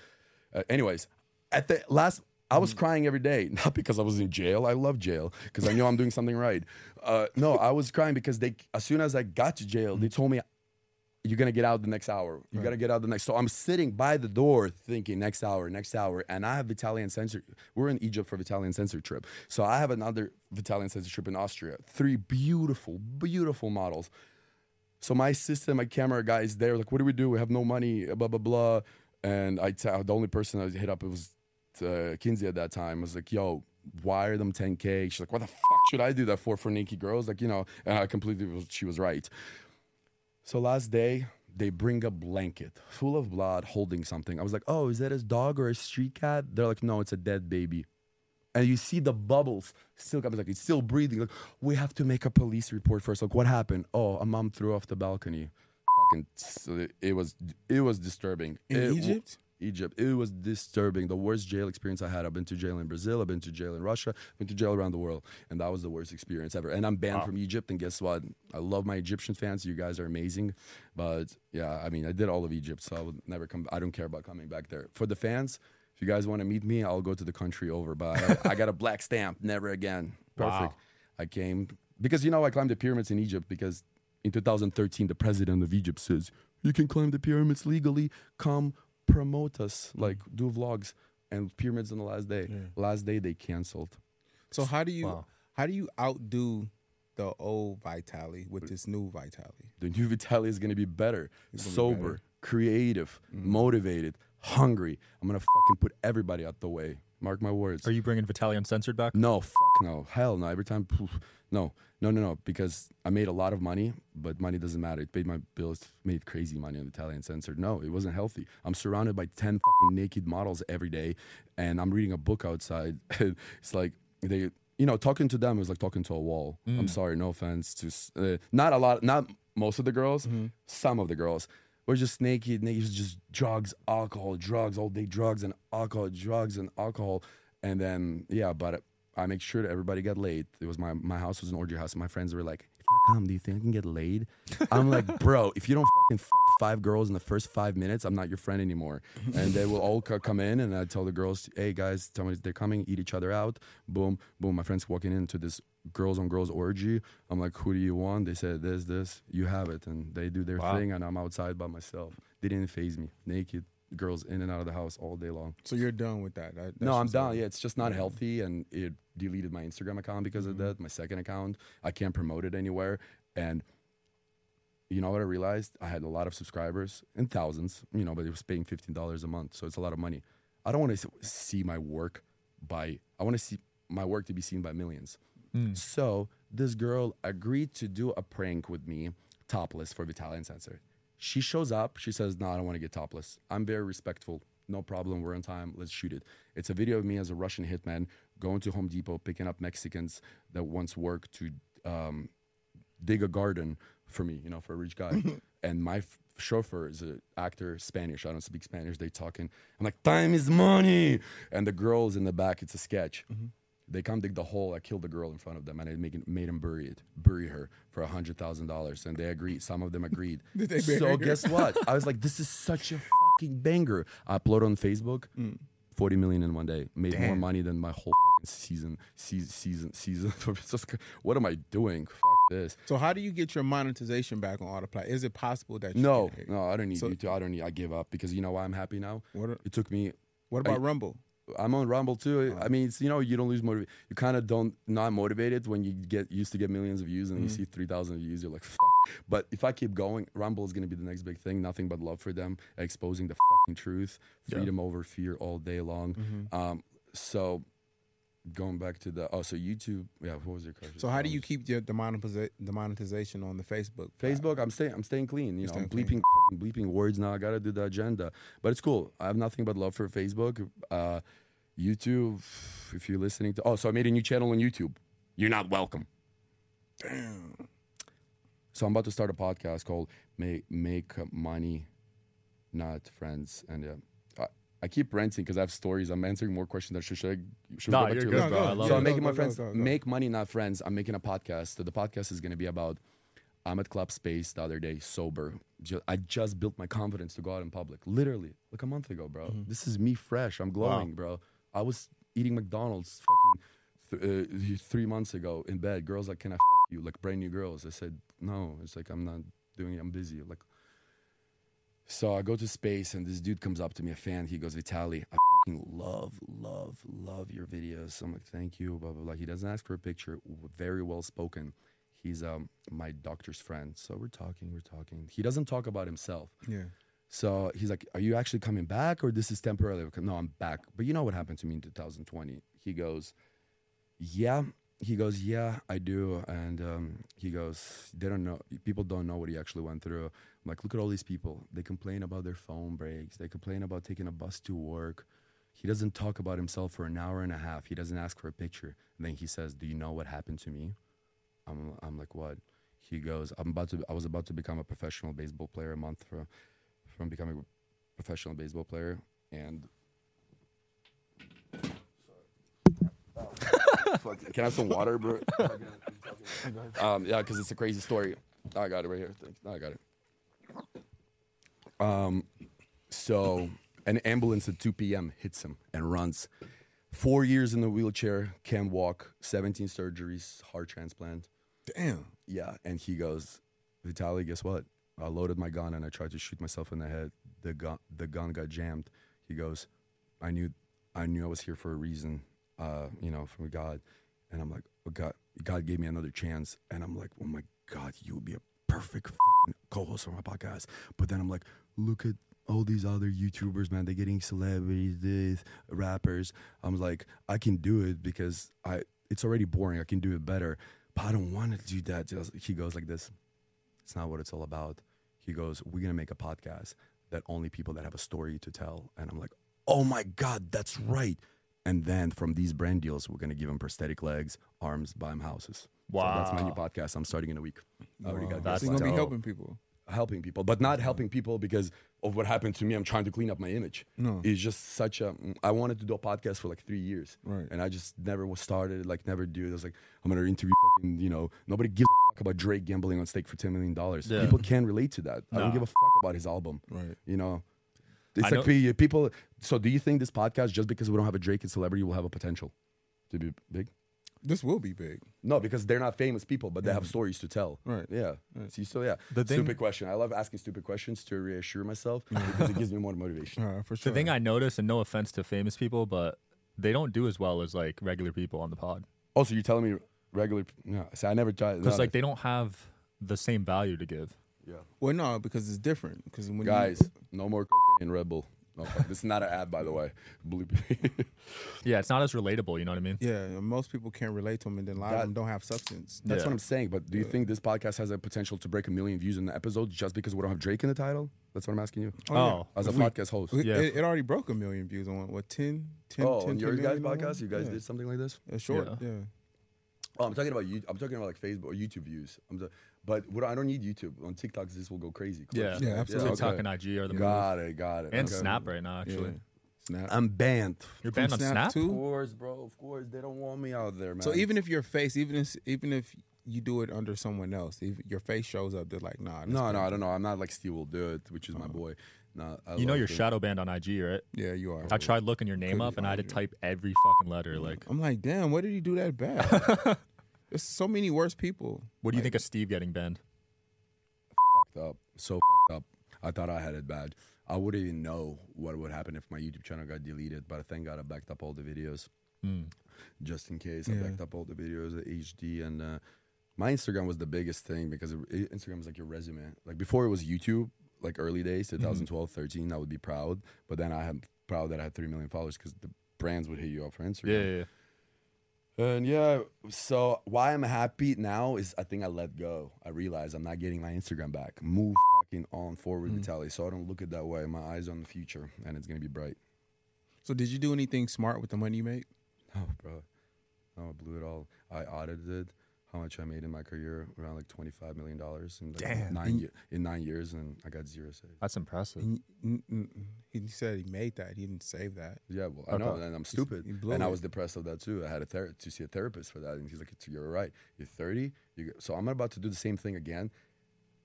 Uh, anyways, at the last, I was crying every day, not because I was in jail. I love jail because I know I'm doing something right. Uh, no, I was crying because they, as soon as I got to jail, they told me, "You're gonna get out the next hour. You gotta get out the next." So I'm sitting by the door thinking, "Next hour, next hour," and I have Vitaly Uncensored. We're in Egypt for Vitaly Uncensored trip, so I have another Vitaly Uncensored trip in Austria. Three beautiful, beautiful models. So my assistant, my camera guy is there. Like, what do we do? We have no money. Blah blah blah. And I tell the only person I hit up it was uh, Kinsey at that time. I was like, "Yo, wire them 10k. She's like, what the fuck should I do that for for naked girls? Like you know, and I completely was, she was right. So last day, they bring a blanket full of blood holding something. I was like, oh, is that his dog or a street cat? They're like, no, it's a dead baby. And you see the bubbles still coming, like it's still breathing. Like, we have to make a police report first. Like, what happened? Oh, a mom threw off the balcony. Fucking, it was it was disturbing. In It- Egypt? Egypt. It was disturbing. The worst jail experience I had. I've been to jail in Brazil. I've been to jail in Russia. I've been to jail around the world, and that was the worst experience ever. And I'm banned from Egypt. And guess what? I love my Egyptian fans. You guys are amazing. But yeah, I mean, I did all of Egypt, so I would never come. I don't care about coming back there. For the fans, if you guys want to meet me, I'll go to the country over. But I, I got a black stamp. Never again. Perfect. Wow. I came because you know I climbed the pyramids in Egypt because in 2013 the president of Egypt says you can climb the pyramids legally. Come promote us, like do vlogs and pyramids on the last day. Last day they canceled. So how do you Wow. how do you outdo the old Vitaly with this new Vitaly? The new Vitaly is gonna be better, gonna be sober, better. Mm-hmm. creative, motivated, hungry. I'm gonna fucking put everybody out the way. Mark my words. Are you bringing Vitaly Uncensored back? No, fuck no. Hell no. Every time, poof. no, no, no, no. Because I made a lot of money, but money doesn't matter. It paid my bills, made crazy money on the Vitaly Uncensored. No, it wasn't healthy. I'm surrounded by 10 fucking naked models every day, and I'm reading a book outside. it's like they, you know, talking to them is like talking to a wall. I'm sorry, no offense to, uh, not a lot, not most of the girls, some of the girls. We're just naked, naked, just drugs, alcohol, drugs, all day drugs and alcohol, drugs and alcohol. And then, yeah, but I make sure that everybody got laid. It was my, my house was an orgy house. And my friends were like, if I come, do you think I can get laid? I'm like, bro, if you don't fucking fuck five girls in the first five minutes, I'm not your friend anymore. And they will all co- come in and I tell the girls, hey guys, tell me they're coming, eat each other out. Boom, boom. My friends walking into this girls on girls orgy. I'm like, who do you want? They said this, this. You have it, and they do their Wow. thing, and I'm outside by myself. They didn't phase me. Naked girls in and out of the house all day long. So you're done with that? that no, I'm done. Yeah, it's just not healthy, and it deleted my Instagram account because of mm-hmm. that. My second account, I can't promote it anywhere, and. You know what I realized? I had a lot of subscribers in thousands, you know, but it was paying fifteen dollars a month, so it's a lot of money. I don't want to see my work by. I want to see my work to be seen by millions. Mm. So this girl agreed to do a prank with me, topless for Vitaly Uncensored. She shows up. She says, "No, I don't want to get topless. I'm very respectful. No problem. We're on time. Let's shoot it." It's a video of me as a Russian hitman going to Home Depot, picking up Mexicans that once worked to um, dig a garden for me, you know, for a rich guy. and my f- chauffeur is an actor, Spanish. I don't speak Spanish. They talking. I'm like, time is money. And the girls in the back, it's a sketch. They come dig the hole. I killed the girl in front of them, and I make, made them bury it, bury her for a hundred thousand dollars. And they agreed. Some of them agreed. Did they bury so her? guess what? I was like, this is such a fucking banger. I upload on Facebook. Mm. Forty million in one day. Made more money than my whole fucking season. Season. Season. Season. What am I doing? Fuck this. So how do you get your monetization back on Autopilot? Is it possible that you No, no, I don't need So- you to. I don't need. I give up because you know why I'm happy now. What, are- It took me. what about Rumble? I'm on Rumble too. I mean, it's you know you don't lose motiv. You kind of don't not motivated when you get used to get millions of views and you see three thousand views. You're like, fuck. But if I keep going, Rumble is gonna be the next big thing. Nothing but love for them, exposing the fucking truth, freedom over fear all day long. Um, so going back to the oh, so YouTube. Yeah, what was your question? So how do you keep your, the, monetiza- the monetization on the Facebook? Facebook, I'm staying. I'm staying clean. You know, I'm bleeping, bleeping words now. I gotta do the agenda, but it's cool. I have nothing but love for Facebook, uh, YouTube. If you're listening to, oh, so I made a new channel on YouTube. You're not welcome. Damn. So I'm about to start a podcast called "Make Make Money, Not Friends," and uh, I, keep ranting because I have stories. I'm answering more questions. Than should, should I? Should we go back you're to good, bro. I love so it. I'm making my friends make money, not friends. I'm making a podcast. So the podcast is going to be about. I'm at Club Space the other day, sober. I just built my confidence to go out in public. Literally, like a month ago, bro. Mm-hmm. This is me fresh. I'm glowing, bro. I was eating McDonald's fucking th- uh, three months ago in bed. Girls like, "Can I fuck you?" Like brand new girls. I said, "No." It's like I'm not doing it. I'm busy. Like, so I go to space and this dude comes up to me, a fan. He goes, "Vitaly, I fucking love, love, love your videos." So I'm like, "Thank you." Blah blah blah. He doesn't ask for a picture. Very well spoken. He's um my doctor's friend. So we're talking, we're talking. He doesn't talk about himself. Yeah. So he's like, "Are you actually coming back, or this is temporary?" Like, no, I'm back. But you know what happened to me in 2020? He goes, yeah. He goes, yeah, I do. And um, he goes, they don't know. People don't know what he actually went through. Like, look at all these people. They complain about their phone breaks. They complain about taking a bus to work. He doesn't talk about himself for an hour and a half. He doesn't ask for a picture. And then he says, "Do you know what happened to me?" I'm, I'm like, "What?" He goes, "I'm about to. I was about to become a professional baseball player a month from, from becoming a professional baseball player, and." Fuck, Can I have some water, bro? um, yeah, because it's a crazy story. I got it right here. Thanks. I got it. Um, so an ambulance at 2 p.m. hits him and runs. Four years in the wheelchair, can't walk, 17 surgeries, heart transplant. Damn. Yeah, and he goes, Vitaly, guess what? I loaded my gun and I tried to shoot myself in the head. The gun, the gun got jammed. He goes, I knew, I knew I was here for a reason. Uh, you know, from God. And I'm like, oh God, God gave me another chance. And I'm like, oh my God, you would be a perfect fucking co-host for my podcast. But then I'm like, look at all these other YouTubers, man. They're getting celebrities, this, rappers. I'm like, I can do it because I. It's already boring. I can do it better, but I don't want to do that. Just, he goes like this. It's not what it's all about. He goes, we're gonna make a podcast that only people that have a story to tell. And I'm like, oh my god, that's right. And then from these brand deals, we're gonna give them prosthetic legs, arms, buy them houses. So that's my new podcast. I'm starting in a week. I already got That's so gonna be helping people. Helping people, but not helping people because of what happened to me. I'm trying to clean up my image. No. It's just such a. I wanted to do a podcast for like three years, Right. And I just never was started. Like never do. it. I was like, I'm gonna interview fucking. You know, nobody gives a fuck about Drake gambling on stake for ten million dollars. Yeah. People can't relate to that. I don't give a fuck about his album. Right. You know. It's I like know- people. So, do you think this podcast, just because we don't have a Drake and celebrity, will have a potential to be big? This will be big. No, because they're not famous people, but they have stories to tell. Right. Yeah. See, so yeah. The thing- stupid question. I love asking stupid questions to reassure myself because it gives me more motivation. Uh, for sure. The thing I notice, and no offense to famous people, but they don't do as well as like regular people on the pod Also, you're telling me regular? No, see, I never tried. because no, like they don't have the same value to give. yeah. well, no, because it's different. Because when you- Guys, no more cocaine, Red Bull. No, this is not an ad, by the way. Bleep. Yeah, it's not as relatable. You know what I mean? yeah, most people can't relate to them, and then a lot That- of them don't have substance. That's Yeah. what I'm saying. But do you think this podcast has a potential to break a million views in the episode just because we don't have Drake in the title? That's what I'm asking you. Oh, As a We- podcast host. It, Yeah. it, it already broke a million views on what 10, 10, oh, 10, on your 10 guys' million podcast, you guys yeah. did something like this? A short, Yeah. yeah. Oh, I'm talking about you. I'm talking about like Facebook or YouTube views. I'm the, but what I don't need YouTube on TikToks. This will go crazy. Yeah, Yeah, absolutely. TikTok okay. and IG are the move. Got it. Got it. and okay. Snap right now. Actually, yeah. Snap. I'm banned. you're From banned on Snap Snap. Of course, bro. Of course, they don't want me out there, man. So even if your face, even if even if you do it under someone else, if your face shows up, they're like, nah. this no, no, I don't know. I'm not like Steve will do it, which is my uh-huh. boy. No, I You know you're him. shadow banned on IG, right? Yeah, you are. I tried looking your name Couldn't up and I had to type every fucking letter. Like, I'm like, damn, what did he do that bad? There's so many worse people. what do you Like, think of Steve getting banned? fucked up. So fucked up. I thought I had it bad. I wouldn't even know what would happen if my YouTube channel got deleted, but thank God I backed up all the videos Hmm. just in case. I backed up all the videos, the HD, and uh, my Instagram was the biggest thing because it, it- Instagram is like your resume. Like before it was YouTube, like early days, Mm-hmm. 2012, 13, I would be proud. But then I had proud that I had 3 million followers because the brands would hit you up for Instagram. Yeah, yeah, yeah. And yeah, so why I'm happy now is I think I let go. I realize I'm not getting my Instagram back. Move fucking on forward, Mm. Vitaly. So I don't look at that way. My eyes on the future, and it's gonna be bright. So did you do anything smart with the money you make? Oh, bro, no, I blew it all. I audited how much I made in my career, around like 25 million dollars in like Damn. nine And- ye- in nine years, and I got zero saved. That's impressive. And y- mm, He said he made that. He didn't save that. Yeah, well, I know, and I'm stupid, he blew and I was depressed of that too. I had a ther- to see a therapist for that, and he's like, "It's- "You're right. You're 30. You go-" so I'm about to do the same thing again,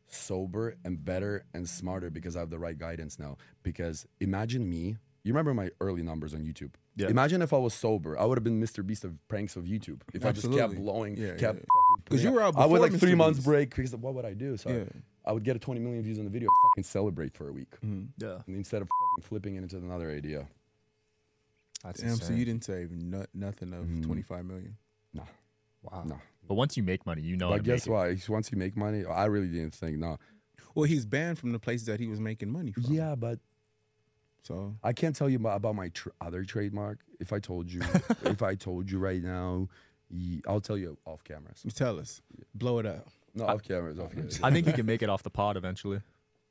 sober and better and smarter because I have the right guidance now. Because imagine me. You remember my early numbers on YouTube? Yeah. Imagine if I was sober, I would have been Mr. Beast of pranks of YouTube. If I just kept blowing, Yeah, kept yeah. fucking 'Cause putting you were out I would before like three Mr. months break because what would I do? So I- Yeah. I would get a 20 million views on the video and fucking celebrate for a week. Mhm. Yeah, And instead of fucking flipping it into another idea. that's Damn. So you didn't save no, nothing of Mhm. 25 million. Nah. Wow. No. But once you make money, you know. but to guess make it. what? Once you make money, I really didn't think no. Well, he's banned from the places that he was making money from. Yeah, but So I can't tell you about, about my tr- other trademark. If I told you, if I told you right now, I'll tell you off cameras. Tell us. Blow it up. No, off cameras. Off cameras. I think you can make it off the pod eventually.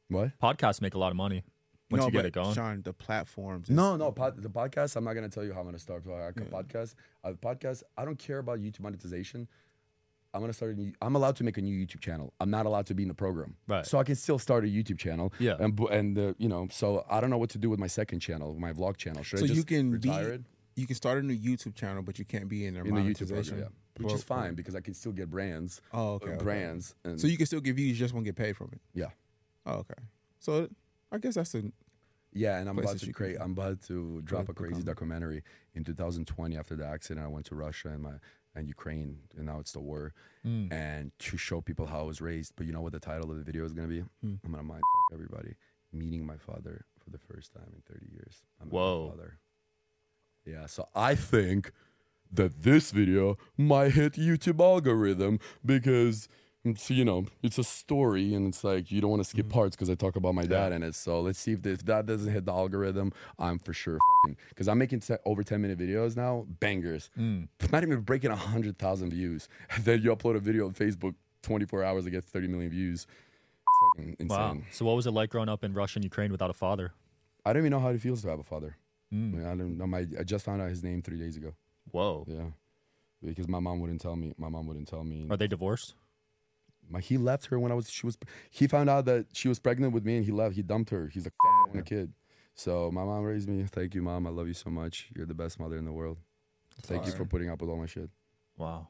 what? Podcasts make a lot of money once no, you get it going. Sean, the platforms. is- No, no. Pod, the podcast. I'm not gonna tell you how I'm gonna start. So I got podcast. Uh, podcast. I don't care about YouTube monetization. I'm gonna start a new. I'm allowed to make a new YouTube channel. I'm not allowed to be in the program. Right. So I can still start a YouTube channel. Yeah. And and uh, you know, so I don't know what to do with my second channel, my vlog channel. Should So I just you can be, it? you can start a new YouTube channel, but you can't be in their in the YouTube monetization. program, yeah. Which is fine because I can still get brands. Oh, okay, uh, okay. brands. And So you can still give views, you just won't get paid from it. yeah. Oh, okay. So I guess that's a Yeah, and I'm about to create. I'm about to drop a become- crazy documentary in 2020 after the accident. I went to Russia and my and Ukraine, and now it's the war, Mm. and to show people how I was raised. But you know what the title of the video is gonna be? Hmm. I'm gonna mind fuck everybody. Meeting my father for the first time in 30 years. I met my Whoa. father. Yeah, so I think that this video might hit YouTube algorithm because it's, you know it's a story and it's like you don't want to skip parts because I talk about my dad in it. So let's see if, this, if that doesn't hit the algorithm. I'm for sure fucking because I'm making over 10 minute videos now, bangers. Mm. Not even breaking hundred thousand views. then you upload a video on Facebook, 24 hours, it get 30 million views. It's fucking insane. Wow. So what was it like growing up in Russia and Ukraine without a father? I don't even know how it feels to have a father. Mm. I, mean, I don't know. My I just found out his name three days ago. Whoa. Yeah, because my mom wouldn't tell me. My mom wouldn't tell me. Are they divorced? My, he left her when I was. She was. He found out that she was pregnant with me, and he left. He dumped her. He's like, "Fuck, I a kid." So my mom raised me. Thank you, mom. I love you so much. You're the best mother in the world. Thank you for putting up with all my shit. Wow.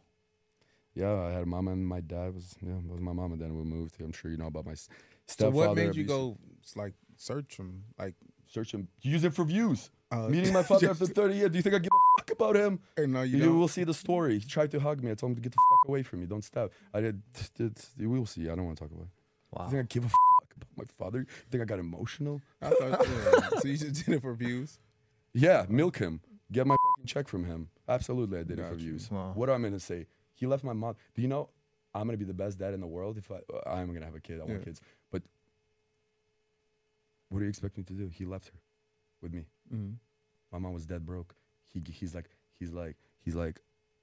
Yeah, I had a mom and my dad was yeah was my mom, and then we moved. I'm sure you know about my s- So what made you go like search him Like search him? Use it for views. uh, Meeting my father after 30 years. Do you think I give a fuck about him? Hey, no, you, You, will see the story. He tried to hug me. I told him to get the fuck away from me. Don't stab. I did. did we will see. I don't want to talk about it. Wow. You think I give a fuck about my father? You think I got emotional? I thought, yeah. so you just did it for views. Yeah, milk him. Get my fucking check from him. Absolutely, I did it for views. Wow. What am I gonna say? He left my mom. Do you know? I'm gonna be the best dad in the world if I. I'm gonna have a kid. I want Yeah. kids. But what do you expect me to do? He left her with me. Mm-hmm. My mom was dead broke. He he's like he's like he's like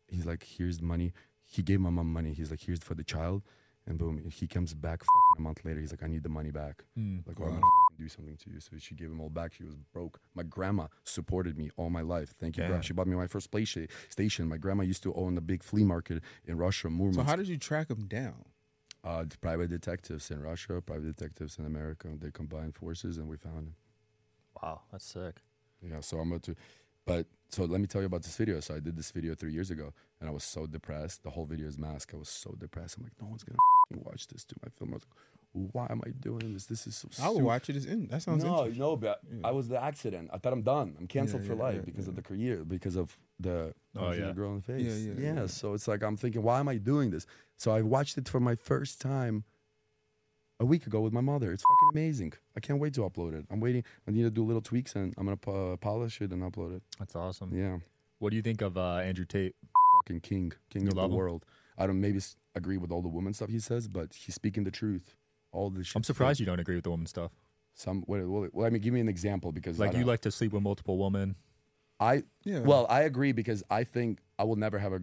he's like here's money. He gave my mom money. He's like here's for the child, and boom, he comes back fucking a month later. He's like I need the money back. Mm. Like, or I'm Wow. gonna fucking do something to you. So she gave him all back. She was broke. My grandma supported me all my life. Thank you, grandma. She bought me my first play sta- station. My grandma used to own the big flea market in Russia, Murmansk. So how did you track him down? uh, the private detectives in Russia, private detectives in America, they combined forces and we found him. Wow. That's sick. Yeah, so I'm about to, but so let me tell you about this video. So I did this video three years ago, and I was so depressed. The whole video is mask. I was so depressed. I'm like, no one's gonna watch this to my film. I was like, why am I doing this? This is so. I would stupid." watch it. As in, that sounds no, no, but I was the accident. I thought I'm done. I'm canceled Yeah, for yeah, life yeah, because of the career, because of the Oh, yeah. girl in the face. Yeah, yeah, yeah. So it's like I'm thinking, why am I doing this? So I watched it for my first time a week ago with my mother. It's fucking amazing. I can't wait to upload it. I'm waiting. I need to do little tweaks and I'm gonna po- polish it and upload it. That's awesome. Yeah, What do you think of uh, Andrew Tate? fucking king, king You of the love him? world. I don't maybe s- agree with all the woman stuff he says, but he's speaking the truth. All the shit. I'm surprised you don't agree with the woman stuff. Some. What, what, well, I mean, give me an example because Like you like to sleep with multiple women. I Yeah. Well, I agree because I think I will never have a.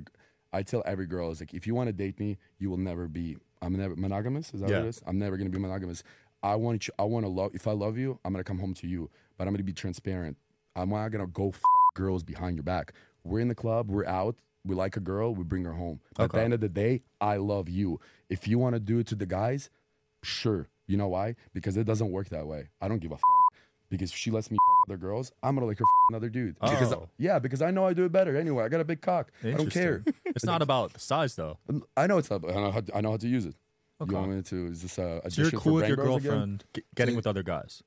I tell every girl is like, if you want to date me, you will never be. I'm never monogamous. Is that Yeah. what it is? I'm never gonna be monogamous. I want you. I want to love. If I love you, I'm gonna come home to you. But I'm gonna be transparent. I'm not gonna go f- girls behind your back. We're in the club. We're out. We like a girl. We bring her home. At the end of the day, I love you. If you want to do it to the guys, sure. You know why? Because it doesn't work that way. I don't give a fuck. Because if she lets me fuck other girls, I'm gonna like her fuck another dude. Because Oh. yeah, because I know I do it better anyway. I got a big cock. I don't care. It's not about the size though. I know it's not. I know how to, I know how to use it. Okay. You want me to? Is this a So you're addition cool for with your Brain Bros again? girlfriend getting So- with other guys.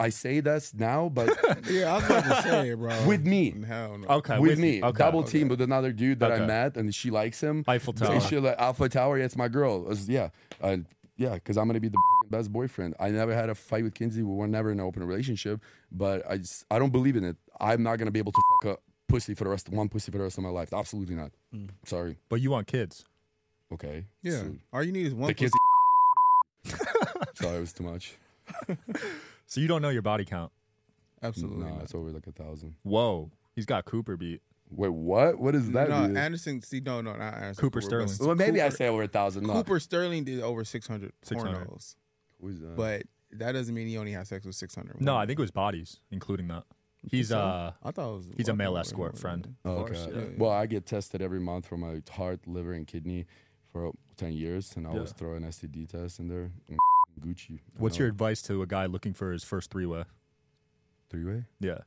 I say this now, but yeah, I was about to say, it, bro. with me, Hell no. Okay, with, me, Okay. double team with another dude that I met, and she likes him. Eiffel Tower. she like Alpha Tower. Yeah, it's my girl. It was- yeah, uh, yeah, because I'm gonna be the fucking best boyfriend. I never had a fight with Kinsey. We were never in an open relationship, but I just I don't believe in it. I'm not gonna be able to fuck a pussy for the rest one pussy for the rest of my life. Absolutely not. Mm. Sorry. But you want kids. Okay. Yeah. So, All you need is one. the kids. pussy. Sorry, it was too much. So you don't know your body count. Absolutely. No, not. it's over like a thousand. Whoa. He's got Cooper beat. Wait, what? What does that no, mean? Anderson. See, no, no, not Anderson. Cooper Cooper, Sterling. well, maybe I say over a thousand. No. Cooper Sterling did over 600 600. pornos, Who's that? but that doesn't mean he only had sex with 600. women. No, I think it was bodies, including that. He's So, uh I thought it was he's a male more, escort more, friend. Oh, of okay. course, yeah. Well, I get tested every month for my heart, liver, and kidney for ten years, and I always Yeah. throw an STD test in there. And Gucci. What's know. your advice to a guy looking for his first three way? three way? Yeah.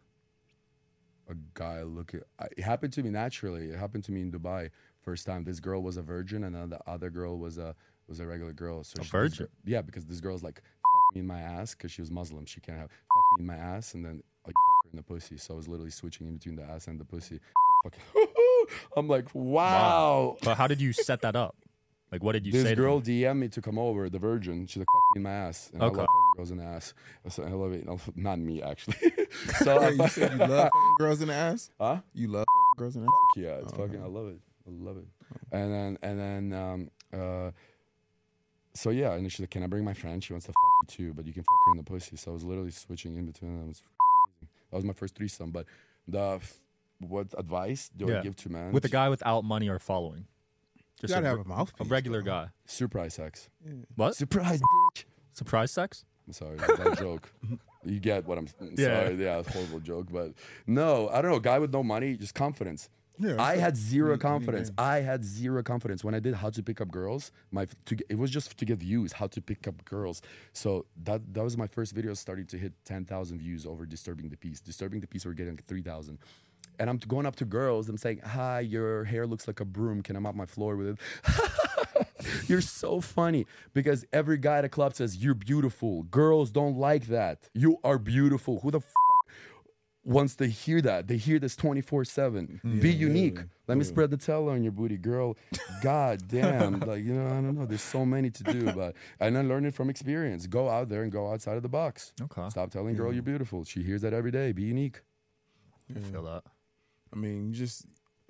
A guy looking. I- It happened to me naturally. It happened to me in Dubai. First time, this girl was a virgin, and then the other girl was a was a regular girl. So A she- this virgin? gir- yeah, because this girl's like fuck me in my ass because she was Muslim. She can't have fuck me in my ass, and then oh, you fuck her in the pussy. So I was literally switching in between the ass and the pussy. I'm like, wow. But how did you set that up? Like, what did you this say? This girl DM me to come over, the virgin. She's like, fuck me in my ass. And I Okay. love girls in the ass. So I love it. Not me, actually. so Wait, you said you love fucking girls in the ass. Huh? You love fucking girls in the ass. Yeah, it's Oh, fucking. okay. I love it. I love it. And then and then um uh. So yeah, and she's like, "Can I bring my friend? She wants to fuck you too, but you can fuck her in the pussy." So I was literally switching in between them. It was amazing. That was my first threesome. But the what advice do Yeah. I give to man? with a guy without money or following? You Just gotta a, have a mouthpiece. a regular though. guy. surprise sex. What? Surprise, bitch. Surprise sex? I'm sorry, that joke. You get what I'm s- Yeah. sorry. Yeah, horrible joke, but no, I don't know. Guy with no money, just confidence. Yeah, I had zero confidence. I had zero confidence when I did how to pick up girls. My to it was just to get views, how to pick up girls. So that that was my first video starting to hit ten thousand views over disturbing the peace. Disturbing the peace, we're getting three thousand. And I'm going up to girls. I'm saying, "Hi, your hair looks like a broom. Can I mop my floor with it?" You're so funny because every guy at a club says you're beautiful. Girls don't like that. You are beautiful. Who the f- wants to hear that? They hear this 24 7. Be unique. yeah, Let me spread the towel on your booty, girl. God damn. like, you know, I don't know. There's so many to do, but and I learned it from experience. Go out there and go outside of the box. Okay. Stop telling girl you're beautiful. She hears that every day. Be unique. I feel that. I mean, you just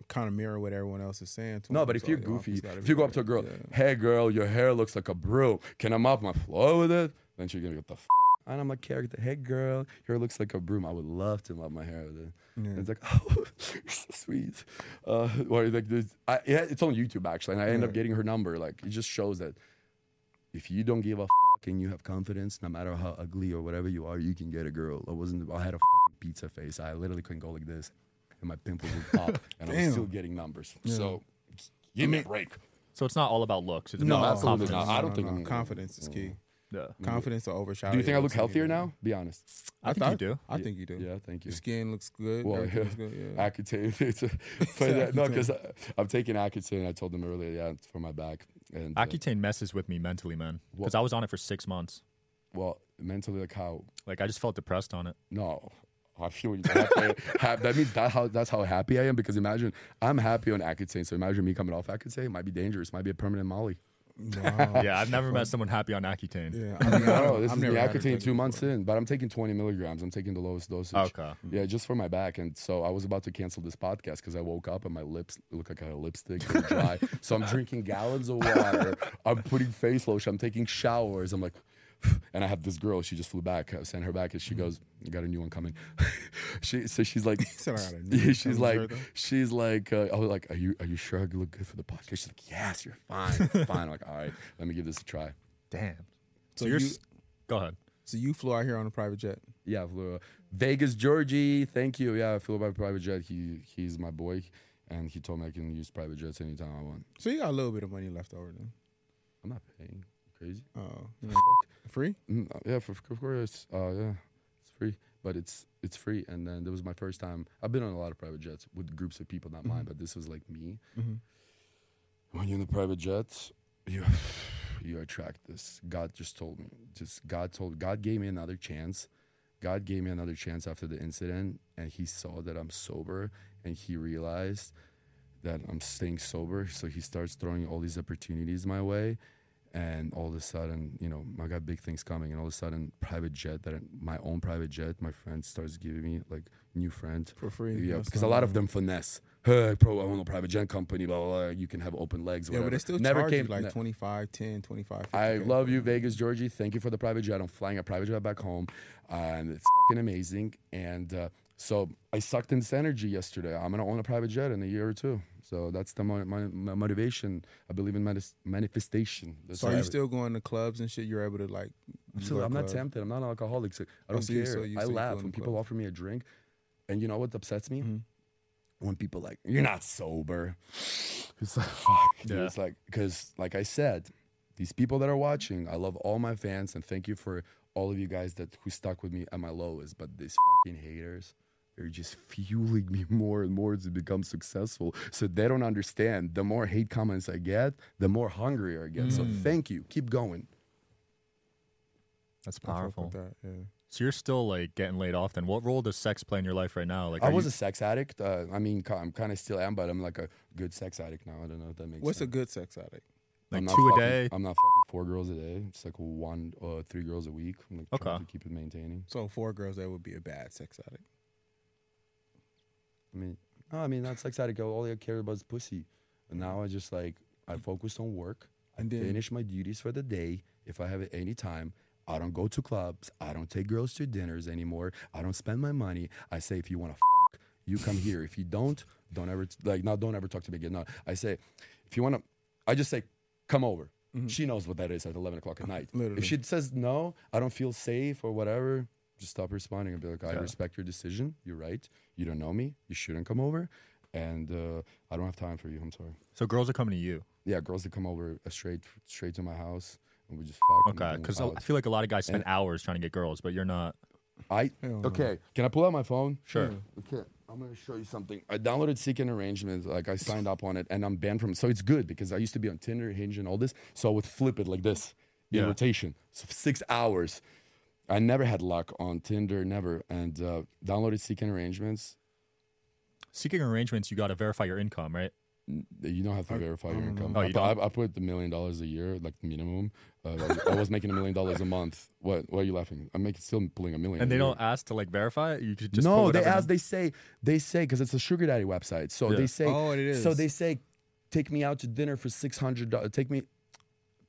kind of mirror what everyone else is saying. To me. No, but if you're oh, goofy, mouthpiece if you go up to a girl, Yeah. hey girl, your hair looks like a broom. Can I mop my floor with it? Then she's gonna get the f. And I'm a character, hey girl, your hair looks like a broom. I would love to mop my hair with it. Yeah. And it's like, oh, you're so sweet. Uh, or like this, I, yeah, it's on YouTube actually, and I end up getting her number. Like, it just shows that if you don't give a fuck and you have confidence, no matter how ugly or whatever you are, you can get a girl. I wasn't. I had a fucking pizza face. I literally couldn't go like this, and my pimples would pop, and I was still getting numbers. Yeah. So, give me a break. So it's not all about looks. It's No, about absolutely confidence. not. I don't think I'm- confidence is key. Yeah. Confidence will overshadow. Do you think I look healthier now? Be honest. I, think you do. I Yeah. think you do. Yeah, thank you. Your skin looks good. Well, yeah. looks good. Yeah. Accutane. It's that- no, because I'm taking Accutane. I told them earlier, yeah, it's for my back. And uh, Accutane messes with me mentally, man. Because Well- I was on it for six months. well, mentally, like how? Like I just felt depressed on it. No, I feel happy. ha- that means that how that's how happy I am. Because imagine I'm happy on Accutane, so imagine me coming off Accutane. It might be dangerous. Might be a permanent Molly. Wow. yeah, I've never met someone happy on Accutane. Yeah, I mean, I No, don't- this I've is the never had it Accutane two months before. in, but I'm taking 20 milligrams. I'm taking the lowest dosage. Okay. Yeah, just for my back. And so I was about to cancel this podcast because I woke up and my lips look like I had a lipstick. They were dry. so I'm drinking gallons of water. I'm putting face lotion. I'm taking showers. I'm like, and I have this girl. She just flew back. I sent her back, and she goes, "I got a new one coming." she so she's like, said, "I got a new yeah, one she's like, Heard that? she's like, uh, I was like, "Are you are you sure I look good for the podcast?" She's like, "Yes, you're fine, fine." I'm like, "All right, let me give this a try." Damn. So, So you're. you- Go ahead. So you flew out here on a private jet. Yeah, flew, uh, Vegas, Georgie. Thank you. Yeah, I flew by private jet. He he's my boy, and he told me I can use private jets anytime I want. So you got a little bit of money left over then. I'm not paying. Crazy. Oh, you know, free? Mm, uh, yeah, for, of course. Uh, yeah, it's free, but it's it's free. And then there was my first time. I've been on a lot of private jets with groups of people, not mine, but this was like me. Mm-hmm. When you're in the private jet, you you attract this. God just told me. Just God told. God gave me another chance. God gave me another chance after the incident, and He saw that I'm sober, and He realized that I'm staying sober. So He starts throwing all these opportunities my way, and all of a sudden, you know, I got big things coming, and all of a sudden, private jet that I- my own private jet, my friend starts giving me like new friend. For free. Yeah, because a lot of them finesse. hey, pro, I own a private jet company, blah, blah, blah. You can have open legs. Yeah, Whatever. but they still Never came like ne- 25, 10, 25, 50 I love you, Vegas, Georgie. Thank you for the private jet. I'm flying a private jet back home, uh, and it's fucking amazing. And uh, so I sucked in this energy yesterday. I'm gonna own a private jet in a year or two. So that's the mo- my, my motivation. I believe in manifestation. That's So are you still going to clubs and shit? You're able to like. So I'm not tempted. I'm not an alcoholic. So I Oh, don't so care. so you- I laugh when people club. offer me a drink, and you know what upsets me? Mhm. When people like you're not sober. It's like fuck. dude. Yeah. It's like because like I said, these people that are watching, I love all my fans and thank you for all of you guys that who stuck with me at my lowest. But these fucking haters. They're just fueling me more and more to become successful. So they don't understand. The more hate comments I get, the more hungrier I get. So Mm. thank you. Keep going. That's I powerful. with that, yeah. So you're still like getting laid off. Then what role does sex play in your life right now? Like, I was you- a sex addict. Uh, I mean, I'm kind of still am, but I'm like a good sex addict now. I don't know if that makes sense. What's a good sex addict? like I'm not two a fucking- day. I'm not fucking four girls a day. It's like one, uh, three girls a week. I'm like trying Okay. to keep it maintaining. So four girls, that would be a bad sex addict. I mean, no, I mean, not sex addict. All I care about is pussy. And now I just like I focus on work. I And then- finish my duties for the day. If I have any time, I don't go to clubs. I don't take girls to dinners anymore. I don't spend my money. I say, if you want to fuck, you come here. If you don't, don't ever like no, don't ever talk to me again. No, I say, if you want to, I just say, come over. Mm-hmm. She knows what that is at eleven o'clock at night. Literally. If she says no, I don't feel safe or whatever. Just stop responding and be like, I Yeah. respect your decision. You're right. You don't know me. You shouldn't come over. And uh, I don't have time for you. I'm sorry. So girls are coming to you. Yeah, girls that come over uh, straight straight to my house and we just fuck. and Okay, because. I feel like a lot of guys spend hours trying to get girls, but you're not. I okay. Can I pull out my phone? Sure. Okay, I'm gonna show you something. I downloaded Seeking Arrangements, like I signed up on it, and I'm banned from. So it's good because I used to be on Tinder, Hinge, and all this. So I would flip it like this in Yeah. rotation, so six hours. I never had luck on Tinder, never, and uh, downloaded Seeking Arrangements. Seeking arrangements, you got to verify your income, right? You don't have to verify your income. Oh, I, you pu- I, don't? I put the million dollars a year, like minimum. Uh, I was- I was making a million dollars a month. What? Why are you laughing? I'm making still pulling a million. And they don't ask to like verify it. You could just pull no, they whatever ask. They say. They say because it's a sugar daddy website. So Yeah. they say. Oh, it So they say, take me out to dinner for six hundred dollars. Take me,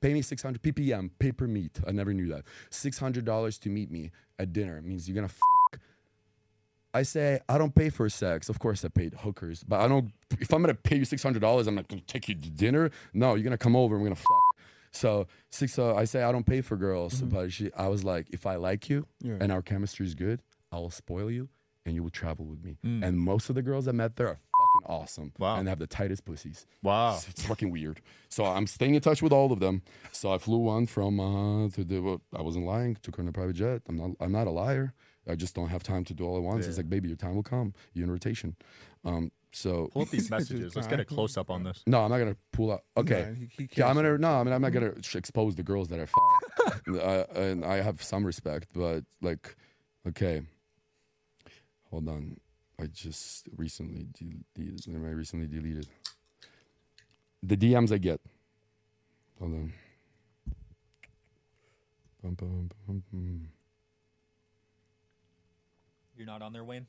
pay me six hundred ppm, pay per meet. I never knew that. Six hundred dollars to meet me at dinner means you're gonna fuck. I say I don't pay for sex. Of course I paid hookers, but I don't. If I'm gonna pay you six hundred dollars, I'm not gonna take you to dinner. No, you're gonna come over and we're gonna fuck. So six. Uh, I say I don't pay for girls, but she. I was like, if I like you Yeah. and our chemistry is good, I will spoil you and you will travel with me. Mm. And most of the girls I met there are awesome. Wow. And they have the tightest pussies. Wow. It's, it's fucking weird. So I'm staying in touch with all of them. So I flew one from uh to the well, I wasn't lying, took her in a private jet. I'm not I'm not a liar. I just don't have time to do all at once. It's like, baby, your time will come. You're in rotation. Um so Pull up these messages. Let's get a close up on this. no, I'm not gonna pull out. Okay, he- he yeah, I'm gonna no. I mean, I'm not gonna expose the girls that I fuck. uh, and I have some respect, but like, okay, hold on. I just recently deleted. I recently deleted the DMs I get. Hold on. Bum, bum, bum, bum. You're not on there, Wayne.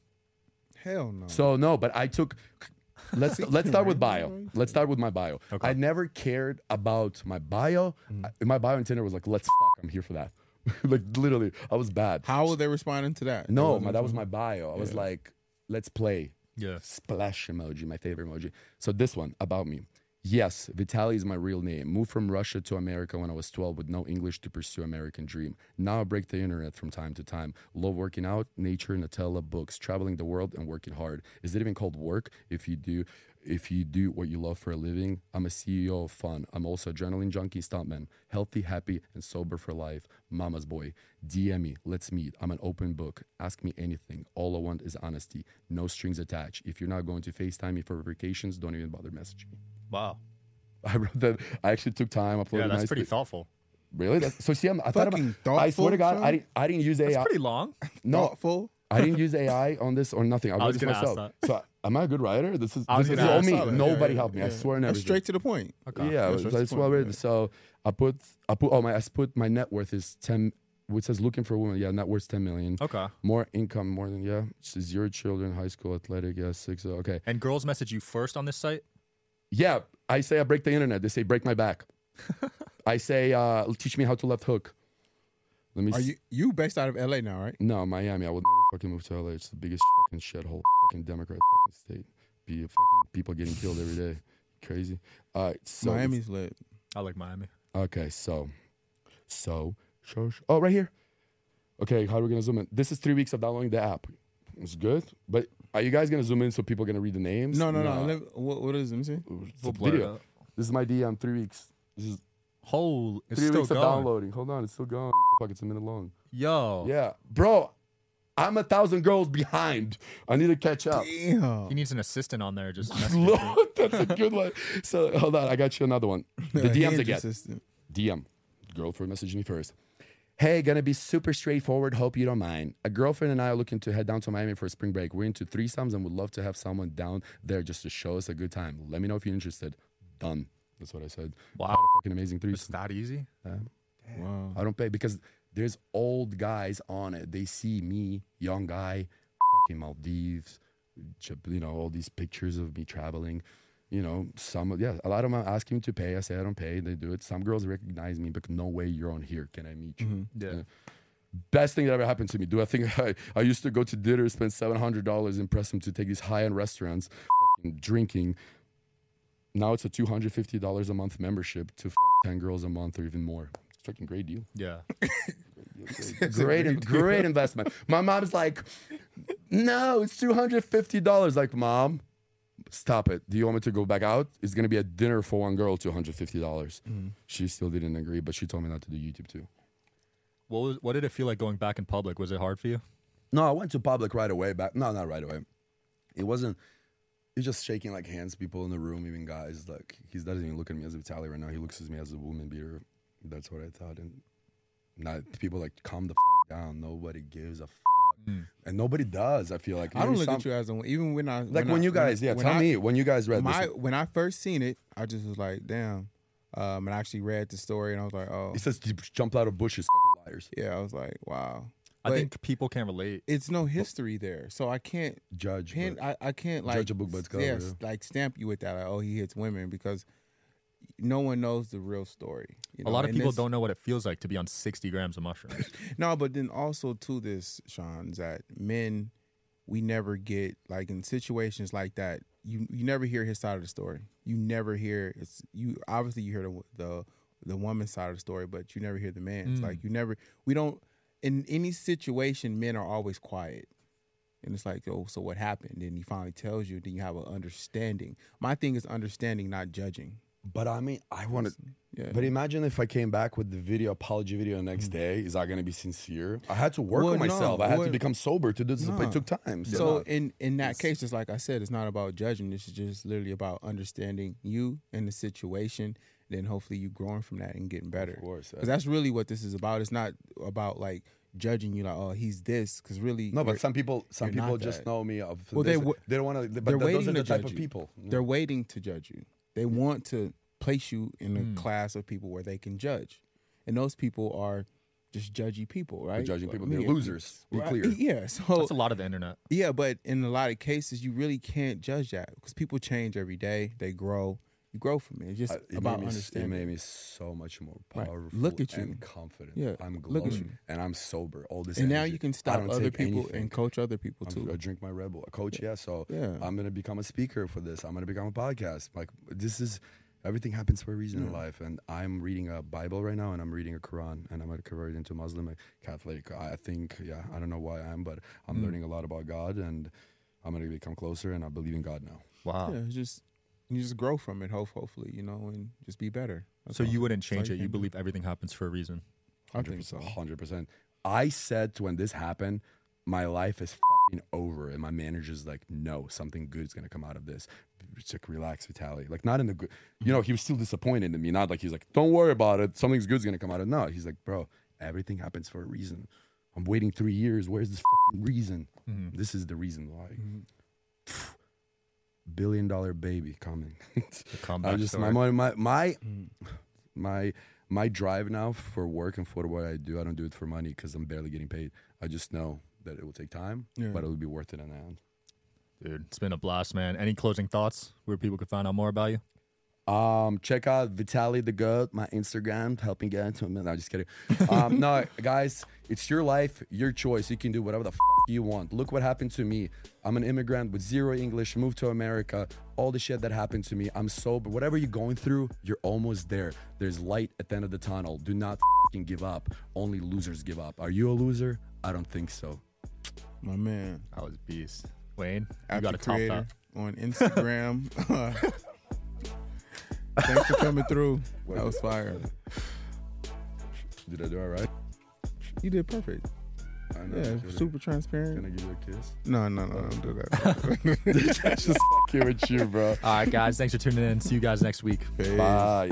Hell no. So no, but I took. Let's let's start with bio. Let's start with my bio. Okay. I never cared about my bio. Mm-hmm. I- my bio on Tinder was like, "Let's fuck." I'm here for that. like literally, I was bad. How were they responding to that? No, my, that was my bio. I was like, "Let's play." Yeah. Splash emoji, my favorite emoji. So this one about me. Yes, Vitaly is my real name. Moved from Russia to America when I was 12 with no English to pursue American dream. Now I break the internet from time to time. Love working out, nature, Nutella, books, traveling the world and working hard. Is it even called work if you do if you do what you love for a living? I'm a CEO of fun. I'm also adrenaline junkie stuntman. Healthy, happy, and sober for life. Mama's boy. DM me. Let's meet. I'm an open book. Ask me anything. All I want is honesty. No strings attached. If you're not going to FaceTime me for vacations, don't even bother messaging me. Wow. I wrote that. I actually took time. Uploaded Yeah, that's nicely. pretty thoughtful. Really? That, so see, I'm, I thought about. Fucking I swear to God, I didn't. I didn't use AI. That's pretty long. no, Thoughtful. I didn't use AI on this or nothing. I, I wrote was this gonna ask myself. So am I a good writer? This is this is gonna all me. Nobody Yeah, helped me. I yeah. swear and That's everything. straight to the point. Okay. Yeah, That's it's, right, it's that's well written. yeah. So I put I put oh my I put my net worth is ten which says looking for a woman. Yeah, net worth ten million. Okay. More income, more than yeah. Zero children, high school, athletic. Yeah, six. uh, Okay. And girls message you first on this site? Yeah, I say I break the internet. They say break my back. I say uh, teach me how to left hook. Let me. Are s- you you based out of LA now, right? No, Miami. I would never fucking move to LA. It's the biggest fucking shithole. Fucking Democrat fucking state. Be a fucking people getting killed every day. Crazy. All right. So Miami's lit. I like Miami. Okay. So, so, so, so- oh, right here. Okay. How are we gonna zoom in? This is three weeks of downloading the app. It's good, but are you guys gonna zoom in so people are gonna read the names? No, no, no. Nah. Let what, what is it? Let me see. It's a We'll blur video. This is my DM. Three weeks. This is Holy, it's three still weeks going. of downloading. Hold on, it's still going. What the fuck? It's a minute long. Yo. Yeah, bro. I'm a thousand girls behind. I need to catch up. Damn. He needs an assistant on there. Just Lord, that's a good one. So hold on, I got you another one. The DMs Hinge again. assistant. DM. Girlfriend messaged me first. Hey, gonna be super straightforward. Hope you don't mind. A girlfriend and I are looking to head down to Miami for a spring break. We're into threesomes and would love to have someone down there just to show us a good time. Let me know if you're interested. Done. That's what I said. Wow. Had a fucking amazing It's threesome. that easy? Wow. I don't pay because there's old guys on it. They see me, young guy, fucking Maldives, you know, all these pictures of me traveling. You know, some of yeah, a lot of them asking me to pay. I say I don't pay. They do it. Some girls recognize me, but no way you're on here. Can I meet you? Mm-hmm. Yeah. Best thing that ever happened to me. Do I think I, I used to go to dinner, spend seven hundred dollars, impress them to take these high end restaurants, fucking drinking. Now it's a two hundred fifty dollars a month membership to fuck ten girls a month or even more. Fucking great deal. Yeah. great, great investment. My mom's like, no, it's two hundred fifty dollars. Like, mom, stop it. Do you want me to go back out? It's gonna be a dinner for one girl, two hundred fifty dollars. Mm-hmm. She still didn't agree, but she told me not to do YouTube too. What was? What did it feel like going back in public? Was it hard for you? No, I went to public right away. Back, no, not right away. It wasn't. He's just shaking like hands, people in the room, even guys. Like he doesn't even look at me as a Vitaly right now. He looks at me as a woman beater. That's what I thought. And not people like calm the fuck down. Nobody gives a fuck, and nobody does. I feel like I don't Maybe look some- at you as a even when I like when, I- you guys. I- yeah, when tell I- me when you guys read my this. when I first seen it, I just was like, damn. Um, and I actually read the story, and I was like, oh, He says "You jump out of bushes, fucking liars. yeah. I was like, wow. I But think people can relate. it's no history there, so I can't Judge. pin. but- I, I can't like Judge a book by its cover, yes, yeah. like stamp you with that. Like, oh, he hits women because no one knows the real story. You a lot of and people this- don't know what it feels like to be on 60 grams of mushrooms. No, but then also to this, Sean, that men, we never get like in situations like that. You you never hear his side of the story. You never hear it's you. Obviously, you hear the the the woman's side of the story, but you never hear the man's. Mm. Like you never. We don't. In any situation, men are always quiet. And it's like, oh, so what happened? And he finally tells you. Then you have an understanding. My thing is understanding, not judging. But I mean, I want to. Yeah. But imagine if I came back with the video apology video the next day. Is that going to be sincere? I had to work Mm. Well, on myself. no, I had well, to become sober to do this. no. It took time. So in in that case, just like I said, it's not about judging. This is just literally about understanding you and the situation. Then hopefully you growing from that and getting better. course, because that's really what this is about. It's not about like judging you like, oh, he's this. Because really, no, but some people, some people just that. know me of. Well, this. they w- they don't want to. But they're th- those waiting are the to type judge of you. people. They're waiting to judge you. They want to place you in a Hmm. class of people where they can judge, and those people are just judgy people, right? judging people. They're losers. Be right? clear. Yeah. So That's a lot of the internet. Yeah, but in a lot of cases, you really can't judge that because people change every day. They grow. You grow from it. It's just Uh, it about made me, s- It made me so much more Right. powerful. Look at you. and confident. Yeah, I'm look at glowing you. and I'm sober. All this. and now you can I stop other people anything. and coach other people I'm- too. I drink my Red Bull. A coach, yeah. So Yeah. I'm gonna become a speaker for this. I'm gonna become a podcast. Like this is everything happens for a reason in life. And I'm reading a Bible right now, and I'm reading a Quran, and I'm gonna convert into Muslim, a Catholic. I think, yeah, I don't know why I am, but I'm Mm. learning a lot about God, and I'm gonna become closer, and I believe in God now. Wow. yeah, it's just you just grow from it. Hope, hopefully, you know, and just be better. That's So all. you wouldn't change you it. You can do. believe everything happens for a reason. Hundred think so. percent. Hundred percent. I said to when this happened, my life is fucking over, and my manager's like, "No, something good is gonna come out of this." It's like, relax, Vitaly. Like, not in the good. You know, he was still disappointed in me. Not like he's like, "Don't worry about it. Something's good's gonna come out of." it. No, he's like, "Bro, everything happens for a reason. I'm waiting three years. Where's this fucking reason? Mm-hmm. This is the reason why." Mm-hmm. Billion dollar baby coming. The comeback I just my my my my, my my drive now for work and for what I do, I don't do it for money because I'm barely getting paid. I just know that it will take time, Yeah. but it will be worth it in the end. Dude, it's been a blast, man. Any closing thoughts where people can find out more about you? Um, check out Vitaly the Goat, my Instagram, helping get into a No, I'm just kidding. Um, no, guys, it's your life, your choice. You can do whatever the f- you want. Look what happened to me. I'm an immigrant with zero English, moved to America. All the shit that happened to me. I'm sober. Whatever you're going through, you're almost there. There's light at the end of the tunnel. Do not fucking give up. Only losers give up. Are you a loser? I don't think so. My man, I was beast. Wayne, you got a top Creator that. on Instagram. Thanks for coming through. That was fire. Did I do it right? You did perfect. I know. Yeah, Can I- super transparent. Can I give you a kiss? No, no, no, don't do that. just fucking with you, bro. All right, guys. Thanks for tuning in. See you guys next week. Peace. Bye.